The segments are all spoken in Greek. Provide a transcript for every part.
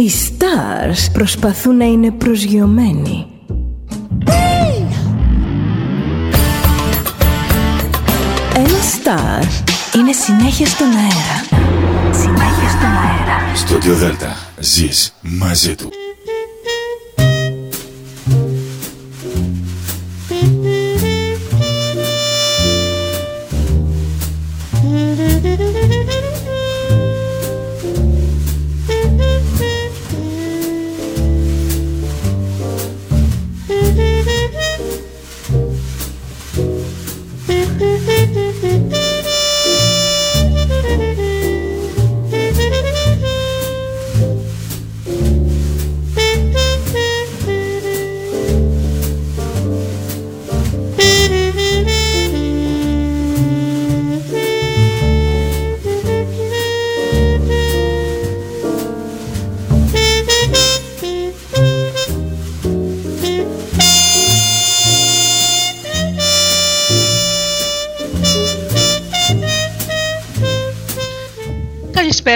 Οι stars προσπαθούν να είναι προσγειωμένοι. Ένα star είναι συνέχεια στον αέρα. Συνέχεια στον αέρα. Στο Δέλτα ζεις μαζί του.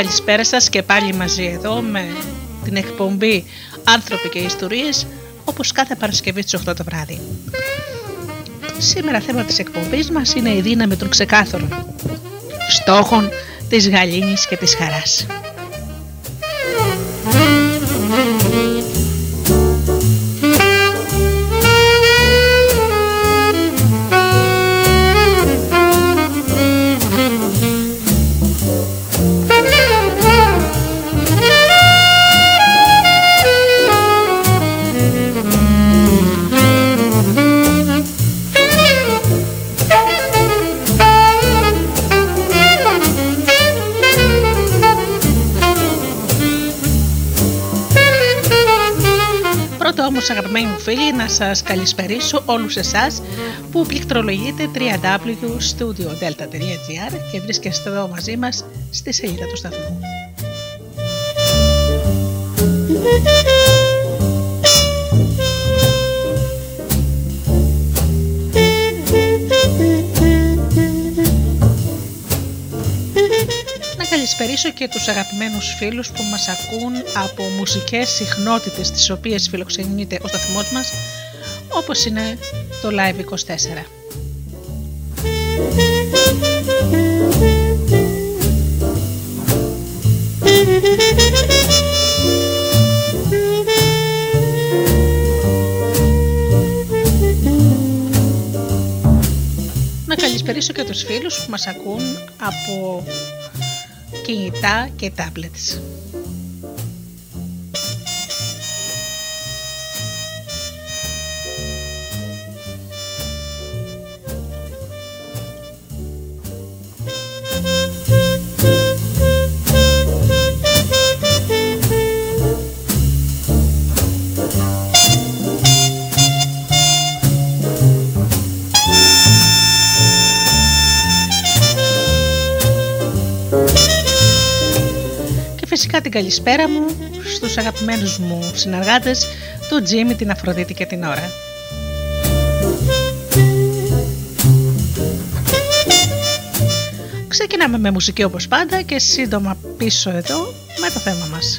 Καλησπέρα σας και πάλι μαζί εδώ με την εκπομπή «Άνθρωποι και Ιστορίες» όπως κάθε Παρασκευή στις 8 το βράδυ. Σήμερα θέμα της εκπομπής μας είναι η δύναμη των ξεκάθαρων στόχων της γαλήνης και της χαράς. Αγαπημένοι μου φίλοι να σας καλησπερίσω όλους εσάς που πληκτρολογείτε www.studiodelta.gr και βρίσκεστε εδώ μαζί μας στη σελίδα του σταθμού. Καλησπερίσω και τους αγαπημένους φίλους που μας ακούν από μουσικές συχνότητες τις οποίες φιλοξενείται ο σταθμός μας όπως είναι το Live 24. Να καλησπερίσω και τους φίλους που μας ακούν από κινητά και tablets. Φυσικά την καλησπέρα μου στους αγαπημένους μου συνεργάτες, τον Τζίμι, την Αφροδίτη και την Ωρα. Ξεκινάμε με μουσική όπως πάντα και σύντομα πίσω εδώ με το θέμα μας.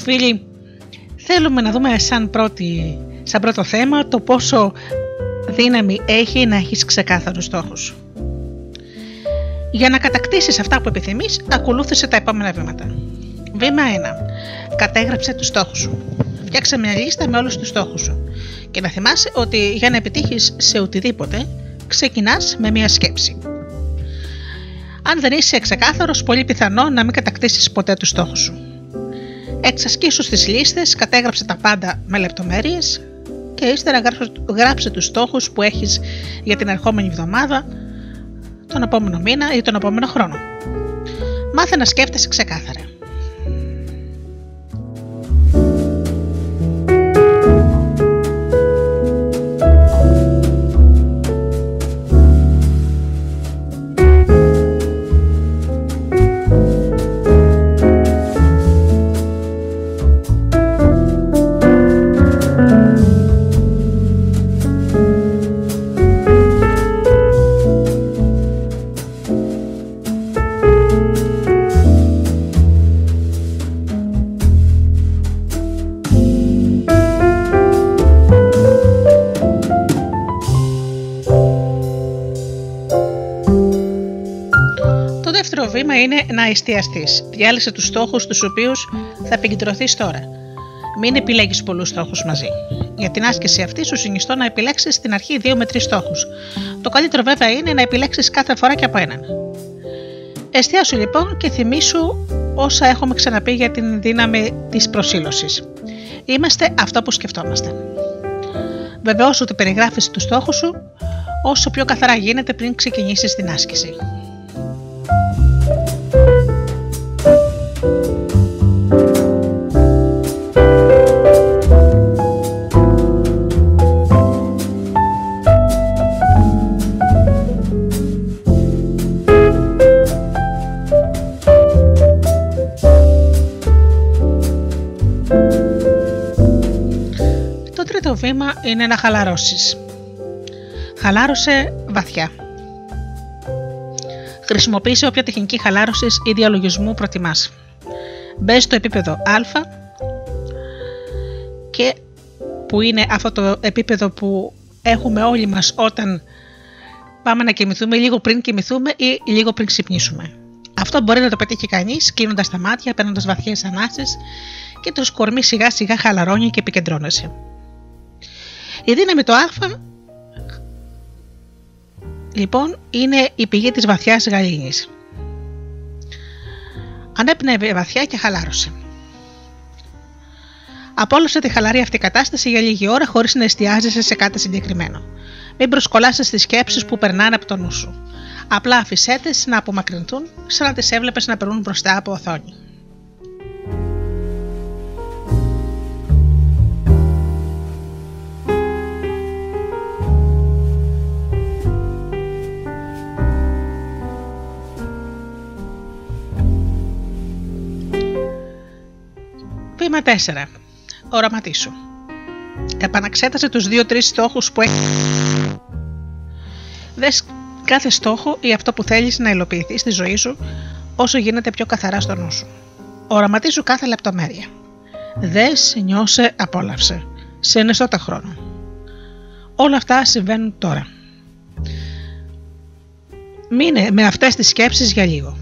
Φίλοι, θέλουμε να δούμε σαν, πρώτη, σαν πρώτο θέμα το πόσο δύναμη έχει να έχεις ξεκάθαρους στόχους. Για να κατακτήσεις αυτά που επιθυμείς, ακολούθησε τα επόμενα βήματα. Βήμα 1. Κατέγραψε τους στόχους σου. Φτιάξε μια λίστα με όλους τους στόχους σου. Και να θυμάσαι ότι για να επιτύχεις σε οτιδήποτε, ξεκινάς με μια σκέψη. Αν δεν είσαι ξεκάθαρος, πολύ πιθανό να μην κατακτήσεις ποτέ τους στόχους σου. Εξασκήσου στις λίστες, κατέγραψε τα πάντα με λεπτομέρειες και ύστερα γράψε τους στόχους που έχεις για την ερχόμενη εβδομάδα, τον επόμενο μήνα ή τον επόμενο χρόνο. Μάθε να σκέφτεσαι ξεκάθαρα. Να εστιαστείς. Διάλυσε τους στόχους τους οποίους θα επικεντρωθείς τώρα. Μην επιλέγεις πολλούς στόχους μαζί. Για την άσκηση αυτή σου συνιστώ να επιλέξεις στην αρχή δύο με τρεις στόχους. Το καλύτερο βέβαια είναι να επιλέξεις κάθε φορά και από έναν. Εστιάσου λοιπόν και θυμήσου όσα έχουμε ξαναπεί για την δύναμη της προσήλωσης. Είμαστε αυτό που σκεφτόμαστε. Βεβαιώσου ότι περιγράφεις τους στόχους σου όσο πιο καθαρά γίνεται πριν ξεκινήσεις την άσκηση. Βήμα είναι να χαλαρώσεις. Χαλάρωσε βαθιά. Χρησιμοποίησε όποια τεχνική χαλάρωσης ή διαλογισμού προτιμάς. Μπε στο επίπεδο Α και που είναι αυτό το επίπεδο που έχουμε όλοι μας όταν πάμε να κοιμηθούμε λίγο πριν κοιμηθούμε ή λίγο πριν ξυπνήσουμε. Αυτό μπορεί να το πετύχει κανείς κλείνοντας τα μάτια, παίρνοντας βαθιές ανάσεις και το σκορμί σιγά σιγά χαλαρώνει και επικεντρώνεσαι. Η δύναμη το α λοιπόν είναι η πηγή της βαθιάς γαλήνης. Ανέπνευε βαθιά και χαλάρωσε. Απόλαυσε τη χαλαρή αυτή κατάσταση για λίγη ώρα χωρίς να εστιάζεσαι σε κάτι συγκεκριμένο. Μην προσκολάσαι στις σκέψεις που περνάνε από το νου σου. Απλά αφησέ να απομακρυνθούν σαν να τις έβλεπες να περνούν μπροστά από οθόνη. Βήμα 4. Οραματίσου. Επαναξέτασε τους 2-3 στόχους που έχει. Δες κάθε στόχο ή αυτό που θέλεις να υλοποιηθεί στη ζωή σου όσο γίνεται πιο καθαρά στο νου σου. Οραματίσου κάθε λεπτομέρεια. Δες, νιώσε, απόλαυσε. Σε ενεστώτα χρόνο. Όλα αυτά συμβαίνουν τώρα. Μείνε με αυτές τις σκέψεις για λίγο.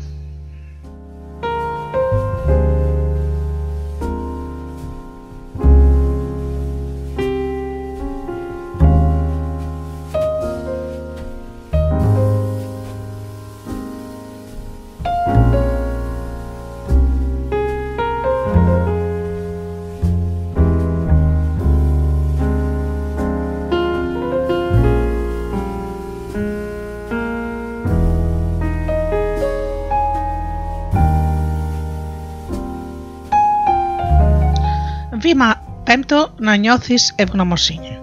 Πέμπτο, να νιώθεις ευγνωμοσύνη.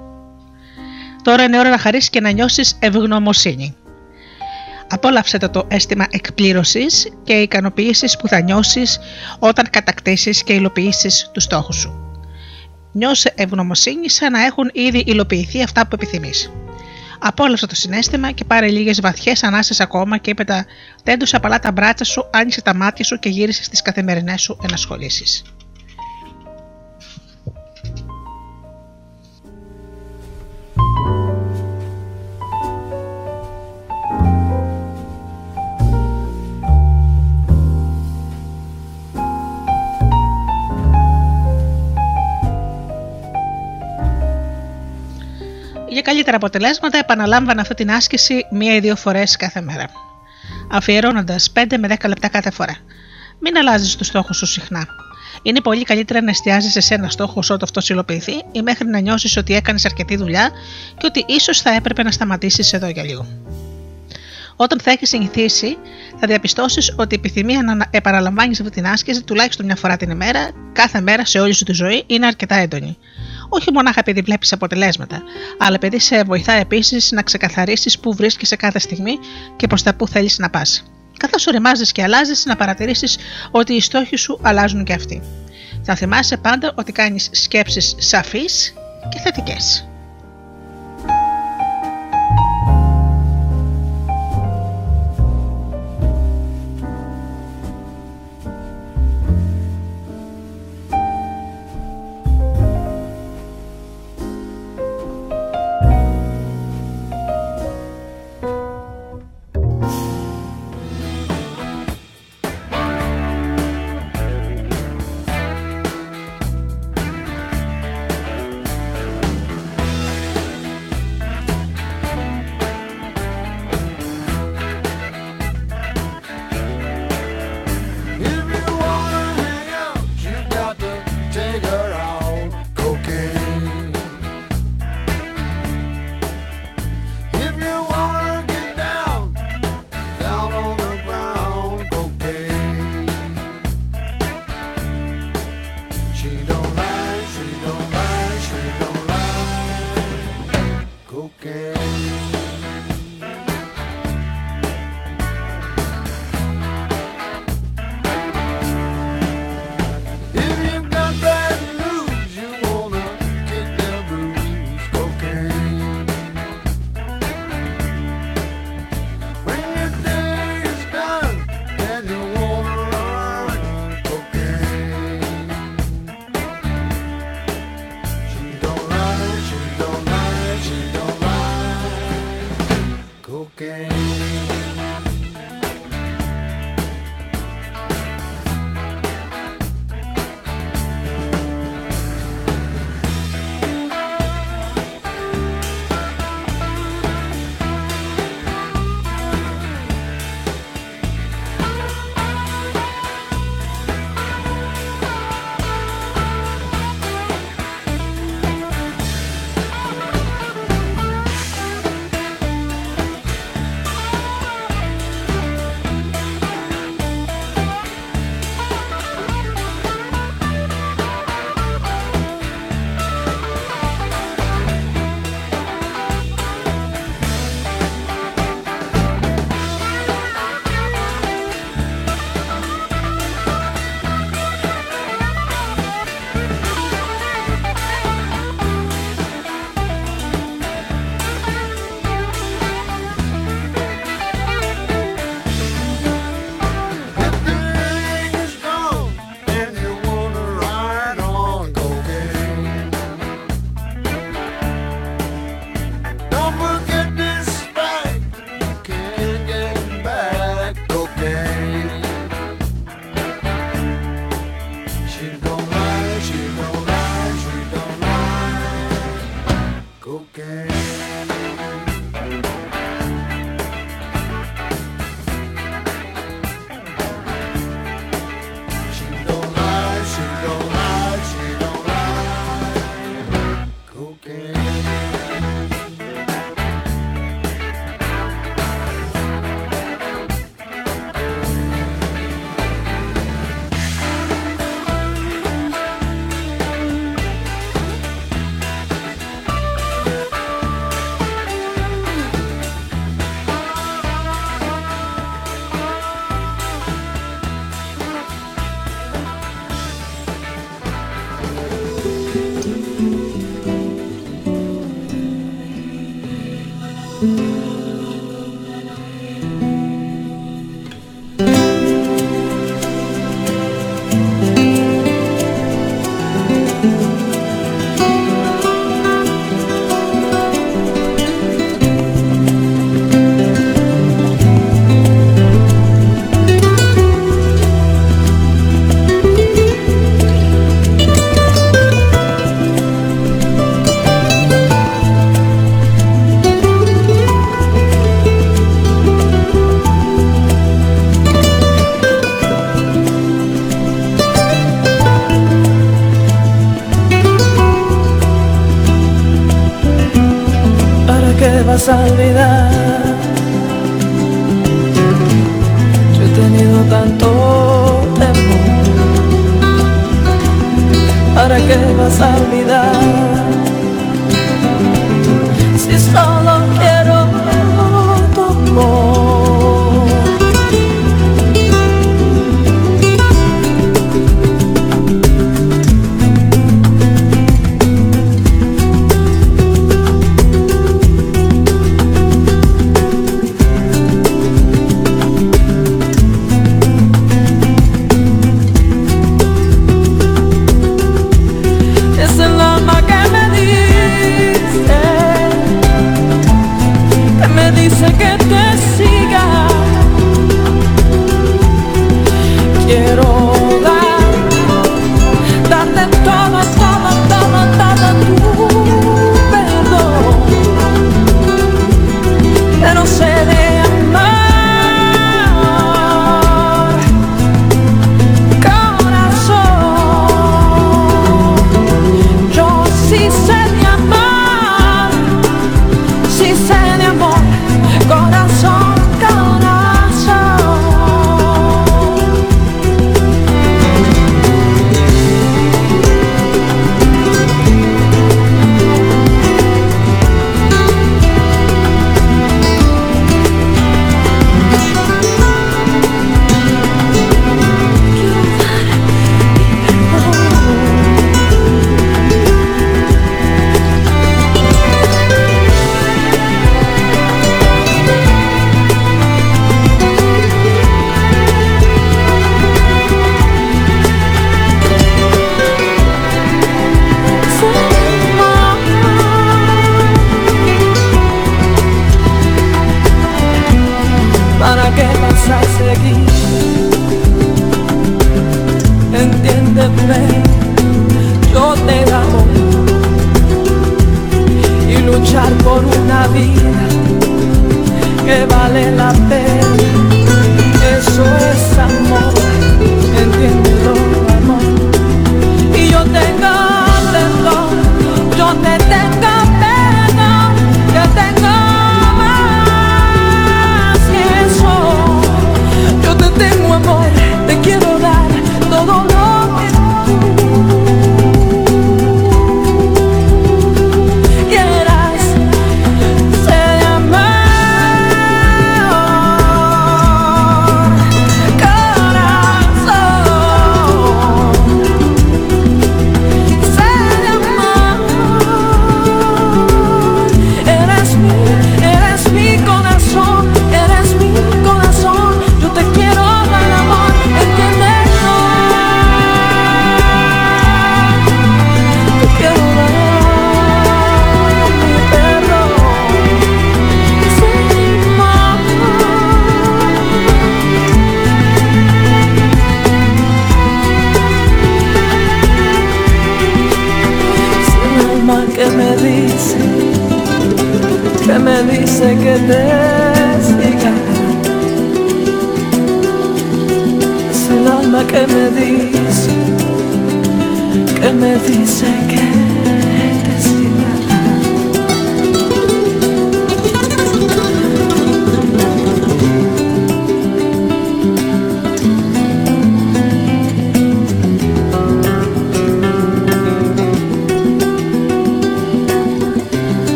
Τώρα είναι ώρα να χαρίσεις και να νιώσεις ευγνωμοσύνη. Απόλαυσε το, το αίσθημα εκπλήρωσης και ικανοποίησης που θα νιώσεις όταν κατακτήσεις και υλοποιήσεις τους στόχους σου. Νιώσε ευγνωμοσύνη σαν να έχουν ήδη υλοποιηθεί αυτά που επιθυμείς. Απόλαυσε το συνέστημα και πάρε λίγες βαθιές ανάσες ακόμα και έπειτα τέντωσε απαλά τα μπράτσα σου, άνοιξε τα μάτια σου και γύρισε στις καθημερινές σου ενασχολήσεις. Καλύτερα αποτελέσματα επαναλάμβανα αυτή την άσκηση μία ή δύο φορές κάθε μέρα. Αφιερώνοντας 5 με 10 λεπτά κάθε φορά. Μην αλλάζεις το στόχο σου συχνά. Είναι πολύ καλύτερα να εστιάζεις σε ένα στόχο ότου αυτό υλοποιηθεί ή μέχρι να νιώσεις ότι έκανες αρκετή δουλειά και ότι ίσως θα έπρεπε να σταματήσεις εδώ για λίγο. Όταν θα έχεις συνηθίσει, θα διαπιστώσεις ότι η επιθυμία να επαναλαμβάνεις αυτή την άσκηση τουλάχιστον μια φορά την ημέρα, κάθε μέρα σε όλη σου τη ζωή, είναι αρκετά έντονη. Όχι μονάχα επειδή βλέπεις αποτελέσματα, αλλά επειδή σε βοηθά επίσης να ξεκαθαρίσεις πού βρίσκεσαι κάθε στιγμή και προς τα πού θέλεις να πας. Καθώς οριμάζεις και αλλάζεις, να παρατηρήσεις ότι οι στόχοι σου αλλάζουν και αυτοί. Θα θυμάσαι πάντα ότι κάνεις σκέψεις σαφείς και θετικές. Okay.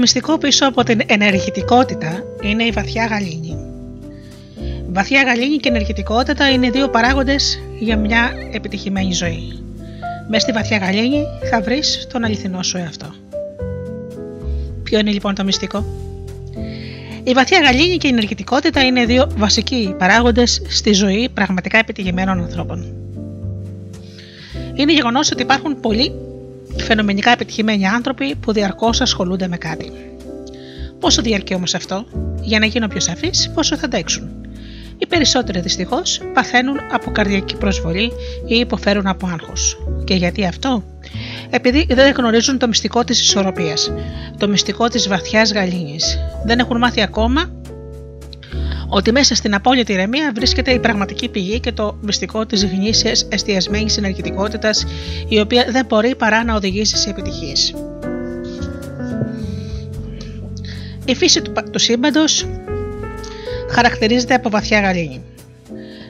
Μυστικό πίσω από την ενεργητικότητα είναι η βαθιά γαλήνη. Βαθιά γαλήνη και ενεργητικότητα είναι δύο παράγοντες για μια επιτυχημένη ζωή. Μες στη βαθιά γαλήνη θα βρεις τον αληθινό σου εαυτό. Ποιο είναι λοιπόν το μυστικό; Η βαθιά γαλήνη και η ενεργητικότητα είναι δύο βασικοί παράγοντες στη ζωή πραγματικά επιτυχημένων ανθρώπων. Είναι γεγονός ότι υπάρχουν πολλοί φαινομενικά επιτυχημένοι άνθρωποι που διαρκώς ασχολούνται με κάτι. Πόσο διαρκεί όμως αυτό, για να γίνω πιο σαφής, πόσο θα αντέξουν; Οι περισσότεροι δυστυχώς παθαίνουν από καρδιακή προσβολή ή υποφέρουν από άγχος. Και γιατί αυτό, επειδή δεν γνωρίζουν το μυστικό της ισορροπίας, το μυστικό της βαθιάς γαλήνης. Δεν έχουν μάθει ακόμα ότι μέσα στην απόλυτη ηρεμία βρίσκεται η πραγματική πηγή και το μυστικό της γνήσιας εστιασμένης ενεργητικότητας, η οποία δεν μπορεί παρά να οδηγήσει σε επιτυχίες. Η φύση του, του σύμπαντος χαρακτηρίζεται από βαθιά γαλήνη.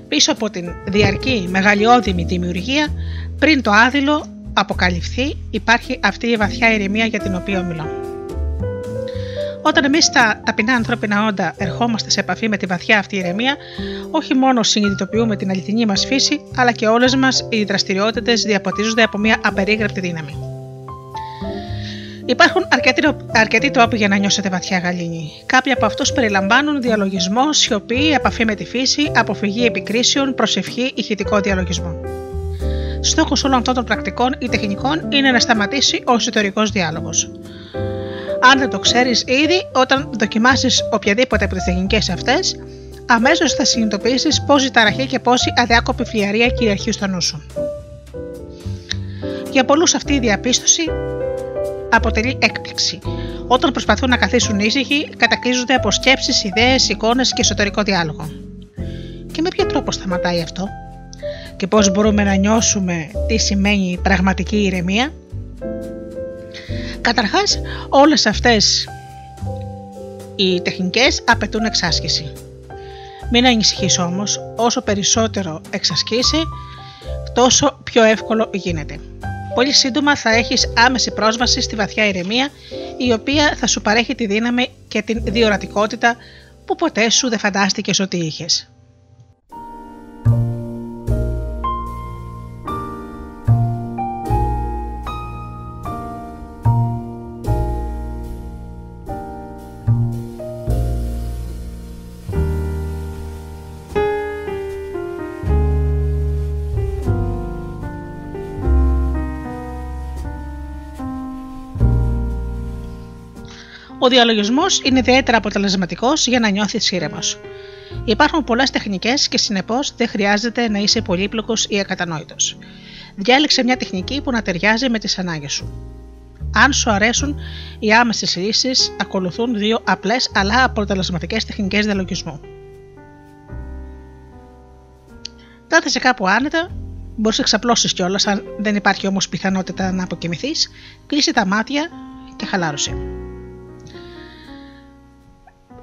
Πίσω από την διαρκή μεγαλειώδημη δημιουργία, πριν το άδειλο αποκαλυφθεί, υπάρχει αυτή η βαθιά ηρεμία για την οποία μιλώ. Όταν εμείς τα ταπεινά ανθρώπινα όντα ερχόμαστε σε επαφή με τη βαθιά αυτή ηρεμία, όχι μόνο συνειδητοποιούμε την αληθινή μας φύση, αλλά και όλες μας οι δραστηριότητες διαποτίζονται από μια απερίγραπτη δύναμη. Υπάρχουν αρκετοί, αρκετοί τρόποι για να νιώσετε βαθιά γαλήνη. Κάποιοι από αυτούς περιλαμβάνουν διαλογισμό, σιωπή, επαφή με τη φύση, αποφυγή επικρίσεων, προσευχή, ηχητικό διαλογισμό. Στόχος όλων αυτών των πρακτικών ή τεχνικών είναι να σταματήσει ο εσωτερικός διάλογος. Αν δεν το ξέρεις ήδη, όταν δοκιμάσεις οποιαδήποτε από τις τεχνικές αυτές, αμέσως θα συνειδητοποιήσεις πόση ταραχή και πόση αδιάκοπη φλιαρία κυριαρχεί στο νου σου. Για πολλούς αυτή η διαπίστωση αποτελεί έκπληξη. Όταν προσπαθούν να καθίσουν ήσυχοι, κατακλείζονται από σκέψεις, ιδέες, εικόνες και εσωτερικό διάλογο. Και με ποιο τρόπο σταματάει αυτό, και πώς μπορούμε να νιώσουμε τι σημαίνει πραγματική ηρεμία; Καταρχάς, όλες αυτές οι τεχνικές απαιτούν εξάσκηση. Μην ανησυχείς όμως, όσο περισσότερο εξασκήσει, τόσο πιο εύκολο γίνεται. Πολύ σύντομα θα έχεις άμεση πρόσβαση στη βαθιά ηρεμία, η οποία θα σου παρέχει τη δύναμη και την διορατικότητα που ποτέ σου δεν φαντάστηκες ότι είχες. Ο διαλογισμός είναι ιδιαίτερα αποτελεσματικός για να νιώθεις ήρεμος. Υπάρχουν πολλές τεχνικές και συνεπώς δεν χρειάζεται να είσαι πολύπλοκος ή ακατανόητος. Διάλεξε μια τεχνική που να ταιριάζει με τις ανάγκες σου. Αν σου αρέσουν οι άμεσες λύσεις, ακολουθούν δύο απλές αλλά αποτελεσματικές τεχνικές διαλογισμού. Κάθεσαι κάπου άνετα, μπορείς να εξαπλώσει κιόλας, αν δεν υπάρχει όμως πιθανότητα να αποκοιμηθείς, κλείσει τα μάτια και χαλάρωσε.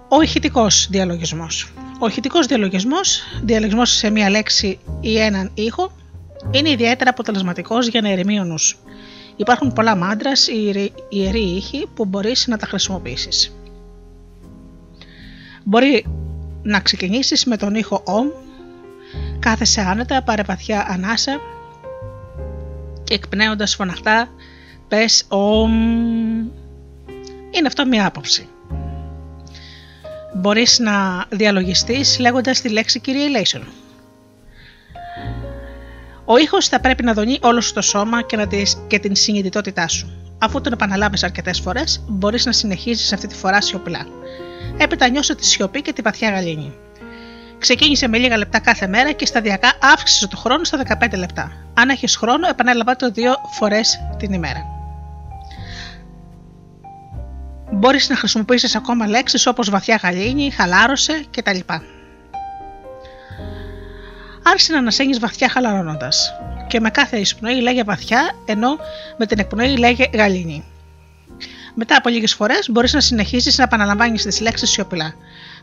Ο ηχητικός διαλογισμός. Ο ηχητικός διαλογισμός, διαλογισμός σε μία λέξη ή έναν ήχο, είναι ιδιαίτερα αποτελεσματικός για να ερεμεί ο νους. Υπάρχουν πολλά μάντρας ή ιεροί ήχοι που μπορείς να τα χρησιμοποιήσεις. Μπορεί να ξεκινήσεις με τον ήχο OM, κάθεσαι άνετα, πάρε βαθιά ανάσα και εκπνέοντας φωναχτά πες OM. Είναι αυτό μια άποψη μπορείς να διαλογιστείς λέγοντας τη λέξη Kyrie Ο ήχος θα πρέπει να δονεί όλο σου το σώμα και, να και την συνειδητότητά σου. Αφού τον επαναλάβεις αρκετές φορές, μπορείς να συνεχίζεις αυτή τη φορά σιωπηλά. Έπειτα νιώσω τη σιωπή και τη βαθιά γαλήνη. Ξεκίνησε με λίγα λεπτά κάθε μέρα και σταδιακά αύξησε το χρόνο στα 15 λεπτά. Αν έχεις χρόνο, επανέλαβα το δύο φορές την ημέρα μπορείς να χρησιμοποιήσεις ακόμα λέξεις όπως βαθιά γαλήνη, χαλάρωσε κτλ. Άρχισε να ανασένεις βαθιά χαλαρώνοντας και με κάθε εισπνοή λέγε βαθιά ενώ με την εκπνοή λέγε γαλήνη. Μετά από λίγες φορές μπορείς να συνεχίσεις να επαναλαμβάνεις τις λέξεις σιωπηλά.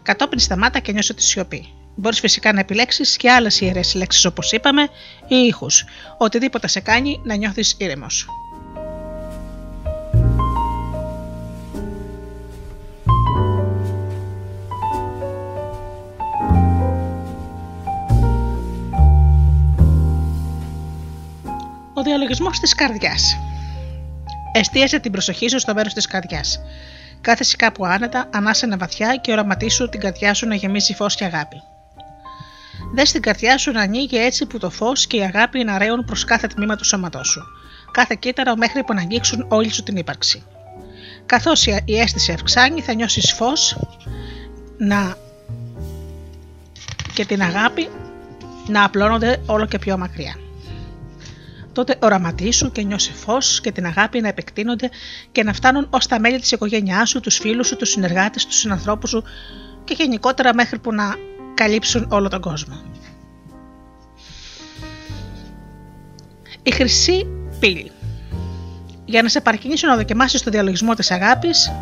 Κατόπιν σταμάτα και νιώσω τη σιωπή. Μπορείς φυσικά να επιλέξεις και άλλες ιερές λέξεις όπως είπαμε ή ήχους. Οτιδήποτε σε κάνει να νιώθεις ήρεμος. Διαλογισμός της καρδιάς. Εστίασε την προσοχή σου στο μέρος της καρδιάς. Κάθεσαι κάπου άνετα, ανάσαινε βαθιά και οραματίσου την καρδιά σου να γεμίζει φως και αγάπη. Δες την καρδιά σου να ανοίγει έτσι που το φως και η αγάπη να ρέουν προς κάθε τμήμα του σώματός σου, κάθε κύτταρο μέχρι που να αγγίξουν όλη σου την ύπαρξη. Καθώς η αίσθηση αυξάνει, θα νιώσεις φως να... και την αγάπη να απλώνονται όλο και πιο μακριά. Τότε οραματίσου και νιώσε φως και την αγάπη να επεκτείνονται και να φτάνουν ως τα μέλη της οικογένειάς σου, τους φίλους σου, τους συνεργάτες, τους συνανθρώπους σου και γενικότερα μέχρι που να καλύψουν όλο τον κόσμο. Η χρυσή πύλη. Για να σε παρκινήσω να δοκιμάσεις το διαλογισμό της αγάπης,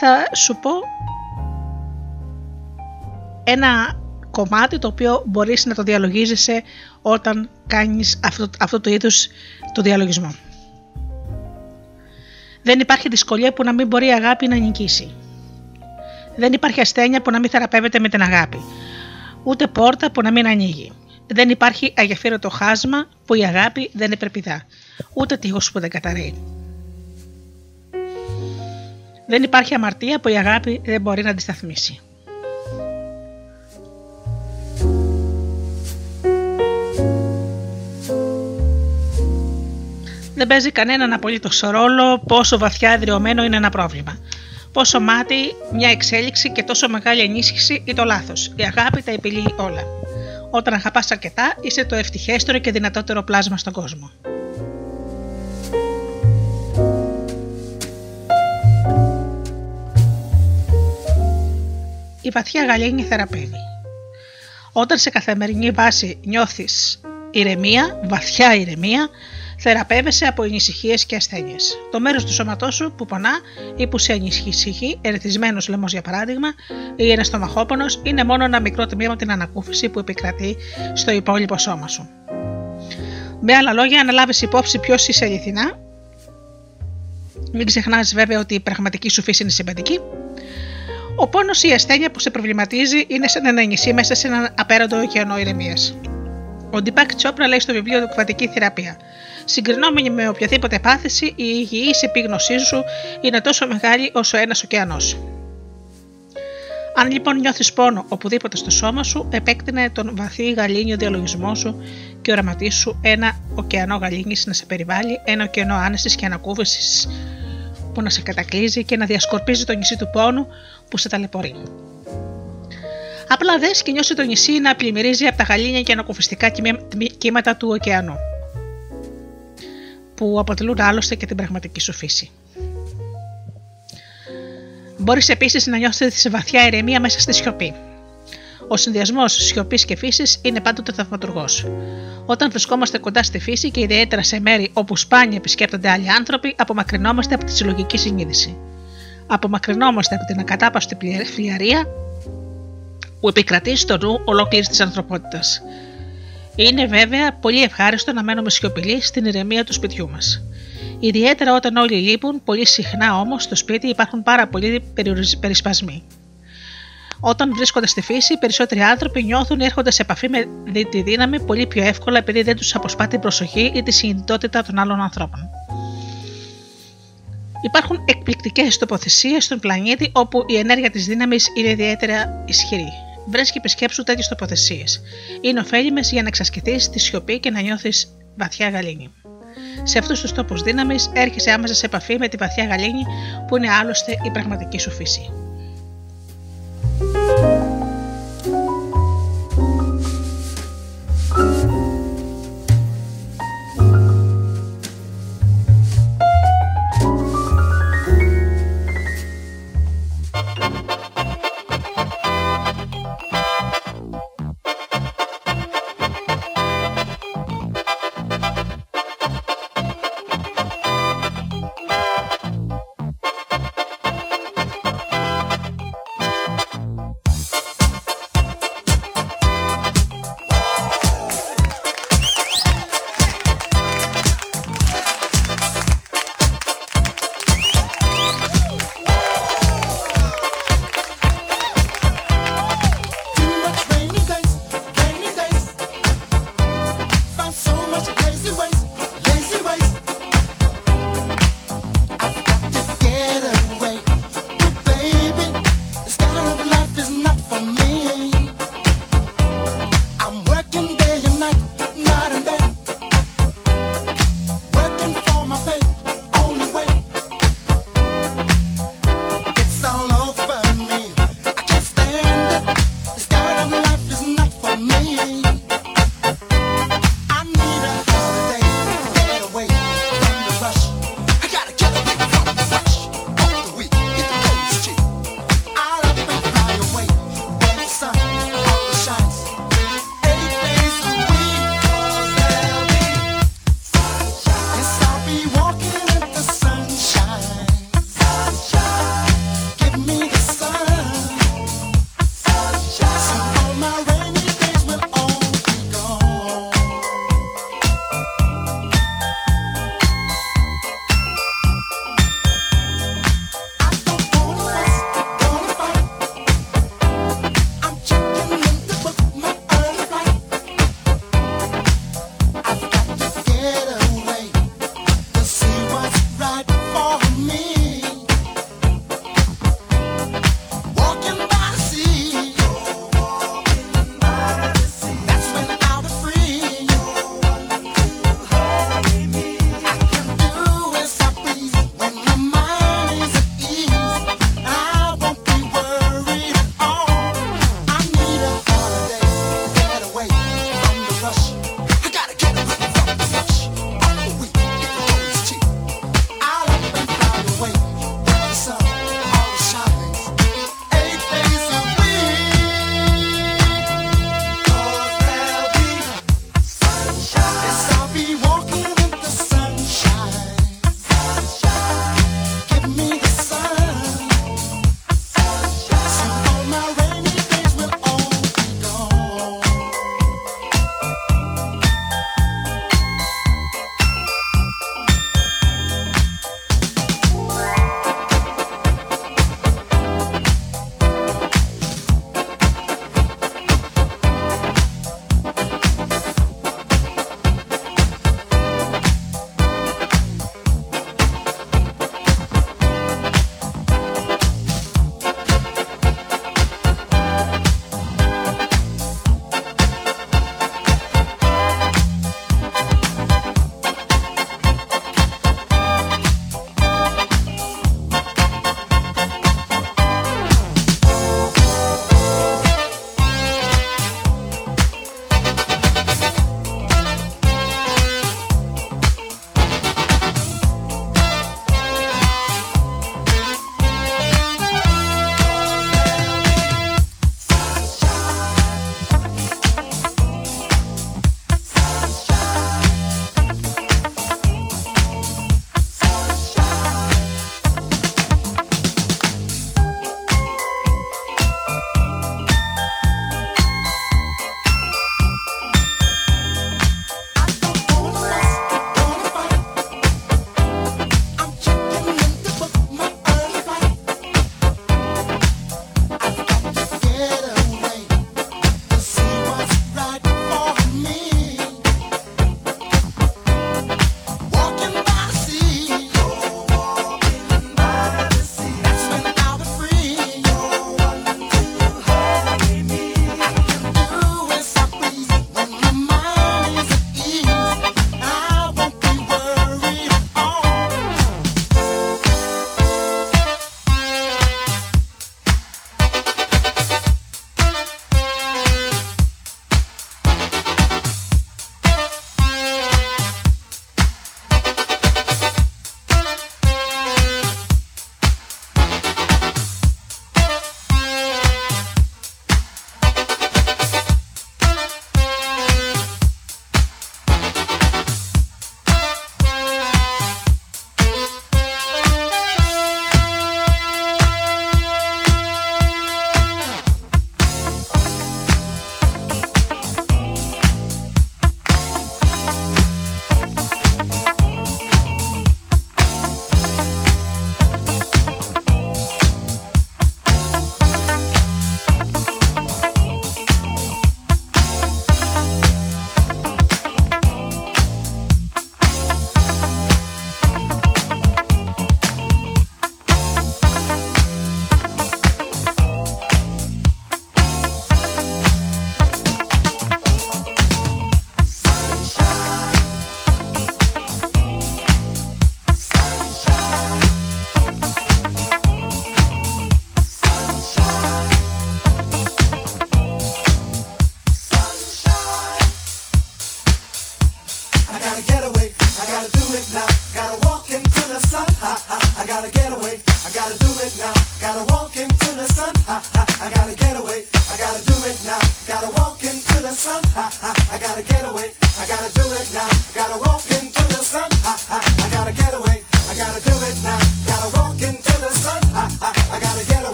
θα σου πω ένα κομμάτι το οποίο μπορείς να το διαλογίζεσαι όταν κάνεις αυτό, αυτό το είδους το διαλογισμό. Δεν υπάρχει δυσκολία που να μην μπορεί η αγάπη να νικήσει. Δεν υπάρχει ασθένεια που να μην θεραπεύεται με την αγάπη. Ούτε πόρτα που να μην ανοίγει. Δεν υπάρχει αγεφύρωτο χάσμα που η αγάπη δεν υπερπηδά. Ούτε τείχος που δεν καταραίει. Δεν υπάρχει αμαρτία που η αγάπη δεν μπορεί να αντισταθμίσει. Δεν παίζει κανέναν απολύτως ρόλο πόσο βαθιά εδραιωμένο είναι ένα πρόβλημα. Πόσο μάτι, μια εξέλιξη και τόσο μεγάλη ενίσχυση ή το λάθος. Η αγάπη τα επιλύει όλα. Όταν αγαπάς αρκετά, είσαι το ευτυχέστερο και δυνατότερο πλάσμα στον κόσμο. Η βαθιά γαλήνη θεραπεύει. Όταν σε καθημερινή βάση νιώθεις ηρεμία, βαθιά ηρεμία, θεραπεύεσαι από ανησυχίε και ασθένειες. Το μέρος του σώματός σου που πονά ή που σε ανησυχεί, ερεθισμένος λαιμός για παράδειγμα, ή ένας στομαχόπονος, είναι μόνο ένα μικρό τμήμα την ανακούφιση που επικρατεί στο υπόλοιπο σώμα σου. Με άλλα λόγια, αν λάβεις υπόψη ποιος είσαι αληθινά, μην ξεχνάς βέβαια ότι η πραγματική σου φύση είναι συμπαντική. Ο πόνος ή η ασθένεια που σε προβληματίζει είναι σαν ένα νησί μέσα σε έναν απέραντο ωκεανό ηρεμίας. Ο Ντιπάκ Τσόπρα λέει στο βιβλίο του Κουβατική Θεραπεία. Συγκρινόμενη με οποιαδήποτε πάθηση, η υγιής επίγνωσή σου είναι τόσο μεγάλη όσο ένας ωκεανός. Αν λοιπόν νιώθεις πόνο οπουδήποτε στο σώμα σου, επέκτηνε τον βαθύ γαλήνιο διαλογισμό σου και οραματίσου ένα ωκεανό γαλήνης να σε περιβάλλει, ένα ωκεανό άνεσης και ανακούβηση που να σε κατακλείζει και να διασκορπίζει το νησί του πόνου που σε ταλαιπωρεί. Απλά δες και νιώσει το νησί να πλημμυρίζει από τα γαλήνια και ανακουφιστικά κύματα του ωκεανού που αποτελούν άλλωστε και την πραγματική σου φύση. Μπορείς επίσης να νιώθεις σε βαθιά ηρεμία μέσα στη σιωπή. Ο συνδυασμός σιωπής και φύσης είναι πάντοτε θαυματουργός. Όταν βρισκόμαστε κοντά στη φύση και ιδιαίτερα σε μέρη όπου σπάνια επισκέπτονται άλλοι άνθρωποι, απομακρυνόμαστε από τη συλλογική συνείδηση. Απομακρυνόμαστε από την ακατάπαυστη φλιαρία που επικρατεί στο νου ολόκληρης της ανθρωπότητας. Είναι βέβαια πολύ ευχάριστο να μένουμε σιωπηλοί στην ηρεμία του σπιτιού μας. Ιδιαίτερα όταν όλοι λείπουν, πολύ συχνά όμως στο σπίτι υπάρχουν πάρα πολλοί περισπασμοί. Όταν βρίσκονται στη φύση, οι περισσότεροι άνθρωποι νιώθουν ή έρχονται σε επαφή με τη δύναμη πολύ πιο εύκολα επειδή δεν τους αποσπά την προσοχή ή τη συνειδητότητα των άλλων ανθρώπων. Υπάρχουν εκπληκτικές τοποθεσίες στον πλανήτη όπου η ενέργεια της δύναμης είναι ιδιαίτερα ισχυρή. Βρες και επισκέψου τέτοιες τοποθεσίες. Είναι ωφέλιμες για να εξασκηθείς τη σιωπή και να νιώθεις βαθιά γαλήνη. Σε αυτούς τους τόπους δύναμης έρχεσαι άμεσα σε επαφή με τη βαθιά γαλήνη που είναι άλλωστε η πραγματική σου φύση.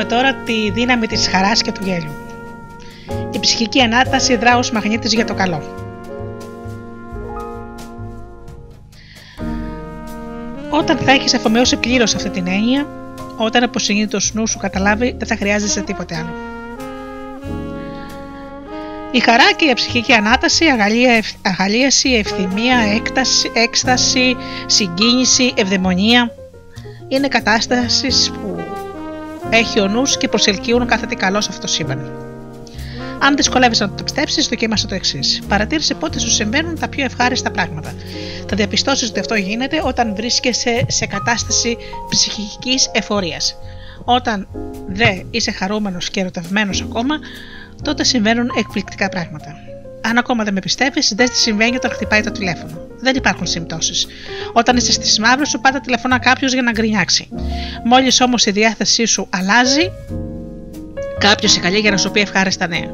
Δούμε τώρα τη δύναμη της χαράς και του γέλιου. Η ψυχική ανάταση δρά ως μαγνήτης για το καλό. Όταν θα έχεις αφομοιώσει πλήρως αυτή την έννοια, όταν από συνείδητο νου σου καταλάβει, δεν θα χρειάζεσαι τίποτε άλλο. Η χαρά και η ψυχική ανάταση, αγαλία, ευ- αγαλίαση, ευθυμία, έκταση, έκσταση, συγκίνηση, ευδαιμονία είναι κατάστασεις που έχει ο νους και προσελκύουν κάθε τι καλό σε αυτό το σύμπαν. Αν δυσκολεύεσαι να το πιστέψεις, δοκίμασε το εξής. Παρατήρησε πότε σου συμβαίνουν τα πιο ευχάριστα πράγματα. Θα διαπιστώσεις ότι αυτό γίνεται όταν βρίσκεσαι σε κατάσταση ψυχικής εφορίας. Όταν δε είσαι χαρούμενος και ερωτευμένος ακόμα, τότε συμβαίνουν εκπληκτικά πράγματα. Αν ακόμα δεν με πιστεύεις, δε τι συμβαίνει όταν χτυπάει το τηλέφωνο. Δεν υπάρχουν συμπτώσεις. Όταν είσαι στις μαύρες σου, πάντα τηλεφωνά κάποιος για να γκρινιάξει. Μόλις όμως η διάθεσή σου αλλάζει, κάποιος σε καλεί για να σου πει ευχάριστα νέα.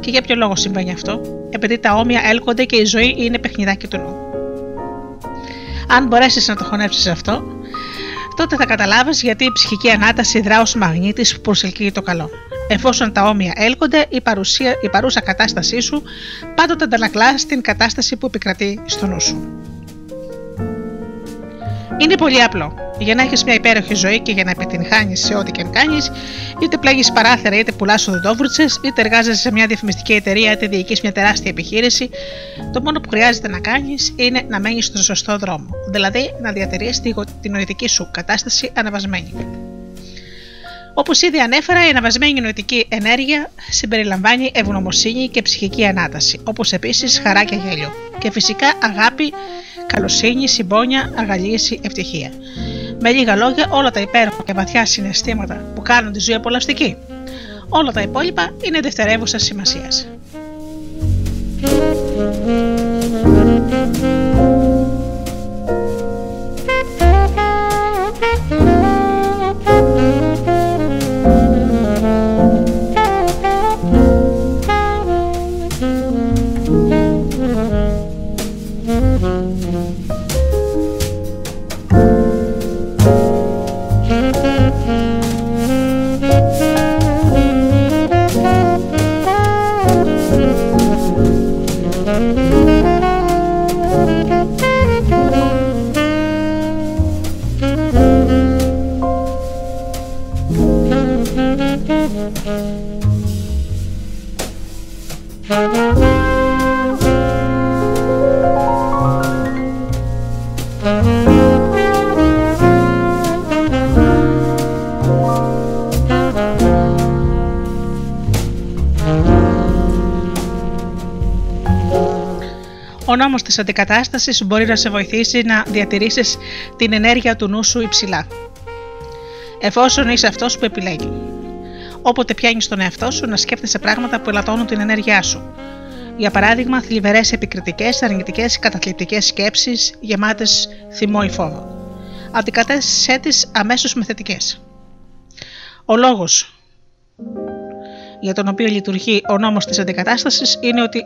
Και για ποιο λόγο συμβαίνει αυτό, επειδή τα όμοια έλκονται και η ζωή είναι παιχνιδάκι του νου. Αν μπορέσεις να το χωνέψεις αυτό, τότε θα καταλάβεις γιατί η ψυχική ανάταση δρά ως μαγνήτης που προσελκύει το καλό. Εφόσον τα όμοια έλκονται, η, παρουσία, η παρούσα κατάστασή σου πάντοτε αντανακλά στην κατάσταση που επικρατεί στο νου σου. Είναι πολύ απλό. Για να έχεις μια υπέροχη ζωή και για να επιτυγχάνεις σε ό,τι και αν κάνεις, είτε πλέγεις παράθυρα, είτε πουλάς οδοντόβουρτσες, είτε εργάζεσαι σε μια διαφημιστική εταιρεία, είτε διοικείς μια τεράστια επιχείρηση, το μόνο που χρειάζεται να κάνεις είναι να μένεις στον σωστό δρόμο. Δηλαδή να διατηρείς την νοητική σου κατάσταση αναβασμένη. Όπως ήδη ανέφερα, η αναβασμένη νοητική ενέργεια συμπεριλαμβάνει ευγνωμοσύνη και ψυχική ανάταση, όπως επίσης χαρά και γέλιο. Και φυσικά αγάπη, καλοσύνη, συμπόνια, αγαλίαση, ευτυχία. Με λίγα λόγια, όλα τα υπέροχα και βαθιά συναισθήματα που κάνουν τη ζωή απολαυστική. Όλα τα υπόλοιπα είναι δευτερεύουσα σημασίας. Ο νόμος της αντικατάστασης μπορεί να σε βοηθήσει να διατηρήσεις την ενέργεια του νου σου υψηλά. Εφόσον είσαι αυτός που επιλέγει. Όποτε πιάνεις τον εαυτό σου να σκέφτεσαι πράγματα που ελαττώνουν την ενέργειά σου. Για παράδειγμα, θλιβερές επικριτικές, αρνητικές, καταθλιπτικές σκέψεις, γεμάτες θυμό ή φόβο. Αντικατέστησέ τις αμέσως με θετικές. Ο λόγος για τον οποίο λειτουργεί ο νόμος της αντικατάστασης είναι ότι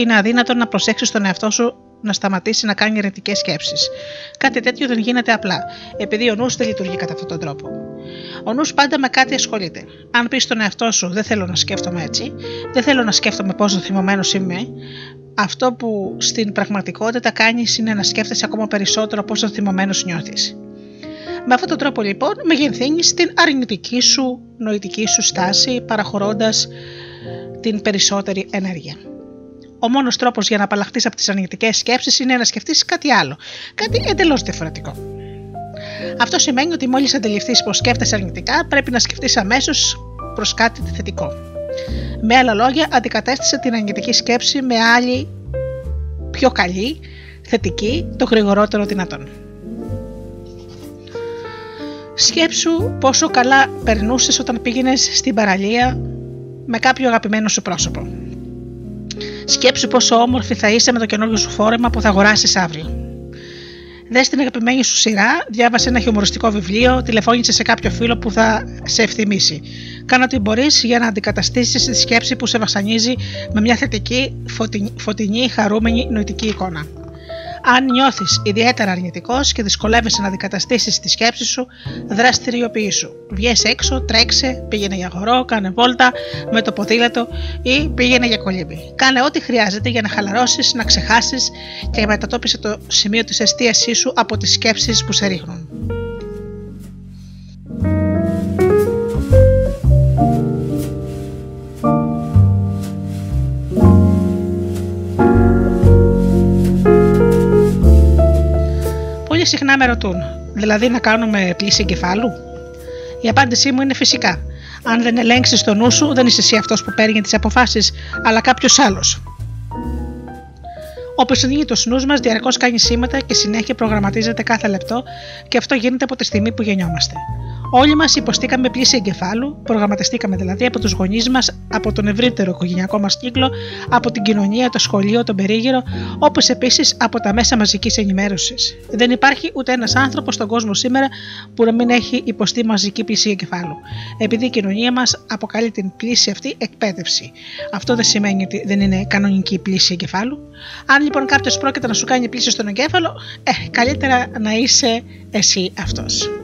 είναι αδύνατο να προσέξεις τον εαυτό σου να σταματήσει να κάνει ερετικέ σκέψεις. Κάτι τέτοιο δεν γίνεται απλά, επειδή ο νους δεν λειτουργεί κατά αυτόν τον τρόπο. Ο νους πάντα με κάτι ασχολείται. Αν πεις στον εαυτό σου Δεν θέλω να σκέφτομαι έτσι, δεν θέλω να σκέφτομαι πόσο θυμωμένος είμαι, αυτό που στην πραγματικότητα κάνεις είναι να σκέφτεσαι ακόμα περισσότερο πόσο θυμωμένος νιώθεις. Με αυτόν τον τρόπο λοιπόν μεγενθύνεις την αρνητική σου νοητική σου στάση παραχωρώντας την περισσότερη ενέργεια. Ο μόνος τρόπος για να απαλλαχτείς από τις αρνητικές σκέψεις είναι να σκεφτείς κάτι άλλο, κάτι εντελώς διαφορετικό. Αυτό σημαίνει ότι μόλις αντιληφθείς πως σκέφτεσαι αρνητικά πρέπει να σκεφτείς αμέσως προς κάτι θετικό. Με άλλα λόγια, αντικατέστησε την αρνητική σκέψη με άλλη πιο καλή, θετική, το γρηγορότερο δυνατόν. Σκέψου πόσο καλά περνούσες όταν πήγαινες στην παραλία με κάποιο αγαπημένο σου πρόσωπο. Σκέψου πόσο όμορφη θα είσαι με το καινούργιο σου φόρεμα που θα αγοράσεις αύριο. Δες την αγαπημένη σου σειρά, διάβασε ένα χιουμοριστικό βιβλίο, τηλεφώνησε σε κάποιο φίλο που θα σε ευθυμίσει. Κάνε ό,τι μπορείς για να αντικαταστήσεις τη σκέψη που σε βασανίζει με μια θετική, φωτεινή, χαρούμενη νοητική εικόνα. Αν νιώθεις ιδιαίτερα αρνητικός και δυσκολεύεσαι να αντικαταστήσεις τη σκέψη σου, δραστηριοποιήσου. Βγες έξω, τρέξε, πήγαινε για χορό, κάνε βόλτα με το ποδήλατο ή πήγαινε για κολύμπη. Κάνε ό,τι χρειάζεται για να χαλαρώσεις, να ξεχάσεις και μετατόπισε το σημείο της εστίασή σου από τις σκέψεις που σε ρίχνουν. Συχνά με ρωτούν, δηλαδή να κάνουμε πλήση εγκεφάλου; Η απάντησή μου είναι φυσικά. Αν δεν ελέγξεις το νου σου, δεν είσαι εσύ αυτός που παίρνει τις αποφάσεις, αλλά κάποιος άλλος. Ο υποσυνείδητο νους μας διαρκώς κάνει σήματα και συνέχεια προγραμματίζεται κάθε λεπτό και αυτό γίνεται από τη στιγμή που γεννιόμαστε. Όλοι μας υποστήκαμε πλήση εγκεφάλου, προγραμματιστήκαμε δηλαδή από τους γονείς μας, από τον ευρύτερο οικογενειακό μας κύκλο, από την κοινωνία, το σχολείο, τον περίγυρο, όπως επίσης από τα μέσα μαζικής ενημέρωσης. Δεν υπάρχει ούτε ένας άνθρωπος στον κόσμο σήμερα που να μην έχει υποστεί μαζική πλήση εγκεφάλου. Επειδή η κοινωνία μας αποκαλεί την πλήση αυτή εκπαίδευση. Αυτό δεν σημαίνει ότι δεν είναι κανονική πλήση εγκεφάλου. Αν λοιπόν κάποιος πρόκειται να σου κάνει πλήση στον εγκέφαλο, ε, καλύτερα να είσαι εσύ αυτός.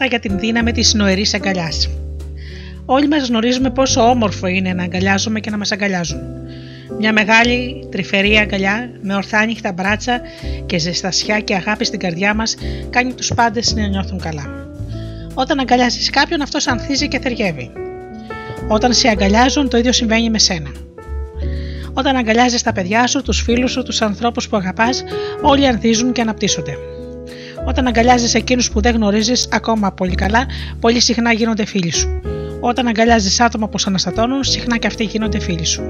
Μερικά πράγματα για την δύναμη της νοερής αγκαλιάς. Όλοι μας γνωρίζουμε πόσο όμορφο είναι να αγκαλιάζουμε και να μας αγκαλιάζουν. Μια μεγάλη τρυφερή αγκαλιά με ορθά ανοιχτά μπράτσα και ζεστασιά και αγάπη στην καρδιά μας κάνει τους πάντες να νιώθουν καλά. Όταν αγκαλιάζεις κάποιον αυτός ανθίζει και θεργεύει. Όταν σε αγκαλιάζουν το ίδιο συμβαίνει με σένα. Όταν αγκαλιάζεις τα παιδιά σου, τους φίλους σου, τους ανθρώπους που αγαπάς, όλοι ανθίζουν και αναπτύσσονται. Όταν αγκαλιάζεις εκείνους που δεν γνωρίζεις ακόμα πολύ καλά, πολύ συχνά γίνονται φίλοι σου. Όταν αγκαλιάζεις άτομα που σε αναστατώνουν, συχνά και αυτοί γίνονται φίλοι σου.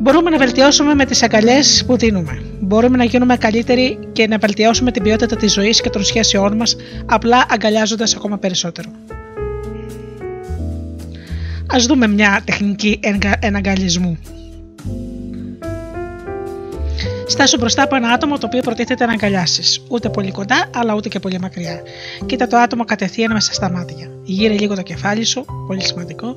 Μπορούμε να βελτιώσουμε με τις αγκαλιές που δίνουμε. Μπορούμε να γίνουμε καλύτεροι και να βελτιώσουμε την ποιότητα της ζωής και των σχέσεών μας, απλά αγκαλιάζοντας ακόμα περισσότερο. Ας δούμε μια τεχνική εγκα- εναγκαλισμού. Στάσου μπροστά από ένα άτομο το οποίο προτίθεται να αγκαλιάσεις. Ούτε πολύ κοντά, αλλά ούτε και πολύ μακριά. Κοίτα το άτομο κατευθείαν μέσα στα μάτια. Γύρε λίγο το κεφάλι σου, πολύ σημαντικό.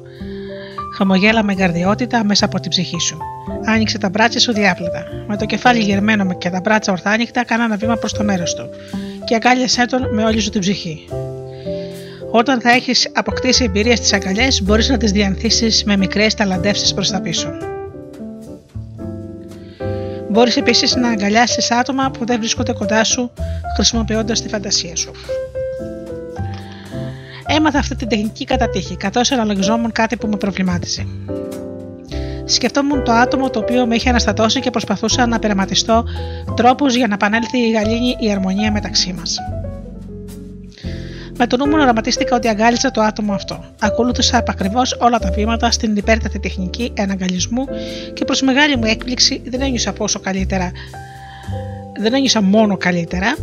Χαμογέλα με εγκαρδιότητα μέσα από την ψυχή σου. Άνοιξε τα μπράτσα σου διάπλατα. Με το κεφάλι γερμένο και τα μπράτσα ορθάνυχτα, κάνα ένα βήμα προς το μέρος του. Και αγκάλιασέ τον με όλη σου την ψυχή. Όταν θα έχεις αποκτήσει εμπειρία στις αγκαλιές, μπορείς να τις διανθίσεις με μικρές ταλαντεύσεις προς τα πίσω. Μπορείς επίσης να αγκαλιάσεις άτομα που δεν βρίσκονται κοντά σου χρησιμοποιώντας τη φαντασία σου. Έμαθα αυτή την τεχνική κατά τύχη, καθώς αναλογιζόμουν κάτι που με προβλημάτιζε. Σκεφτόμουν το άτομο το οποίο με είχε αναστατώσει και προσπαθούσα να πειραματιστώ τρόπους για να επανέλθει η γαλήνη η αρμονία μεταξύ μας. Με το νου μου οραματίστηκα ότι αγκάλιζα το άτομο αυτό. Ακολούθησα επακριβώς όλα τα βήματα στην υπέρτατη τεχνική εναγκαλισμού και προς μεγάλη μου έκπληξη δεν ένιωσα πόσο καλύτερα. Δεν ένιωσα μόνο καλύτερα,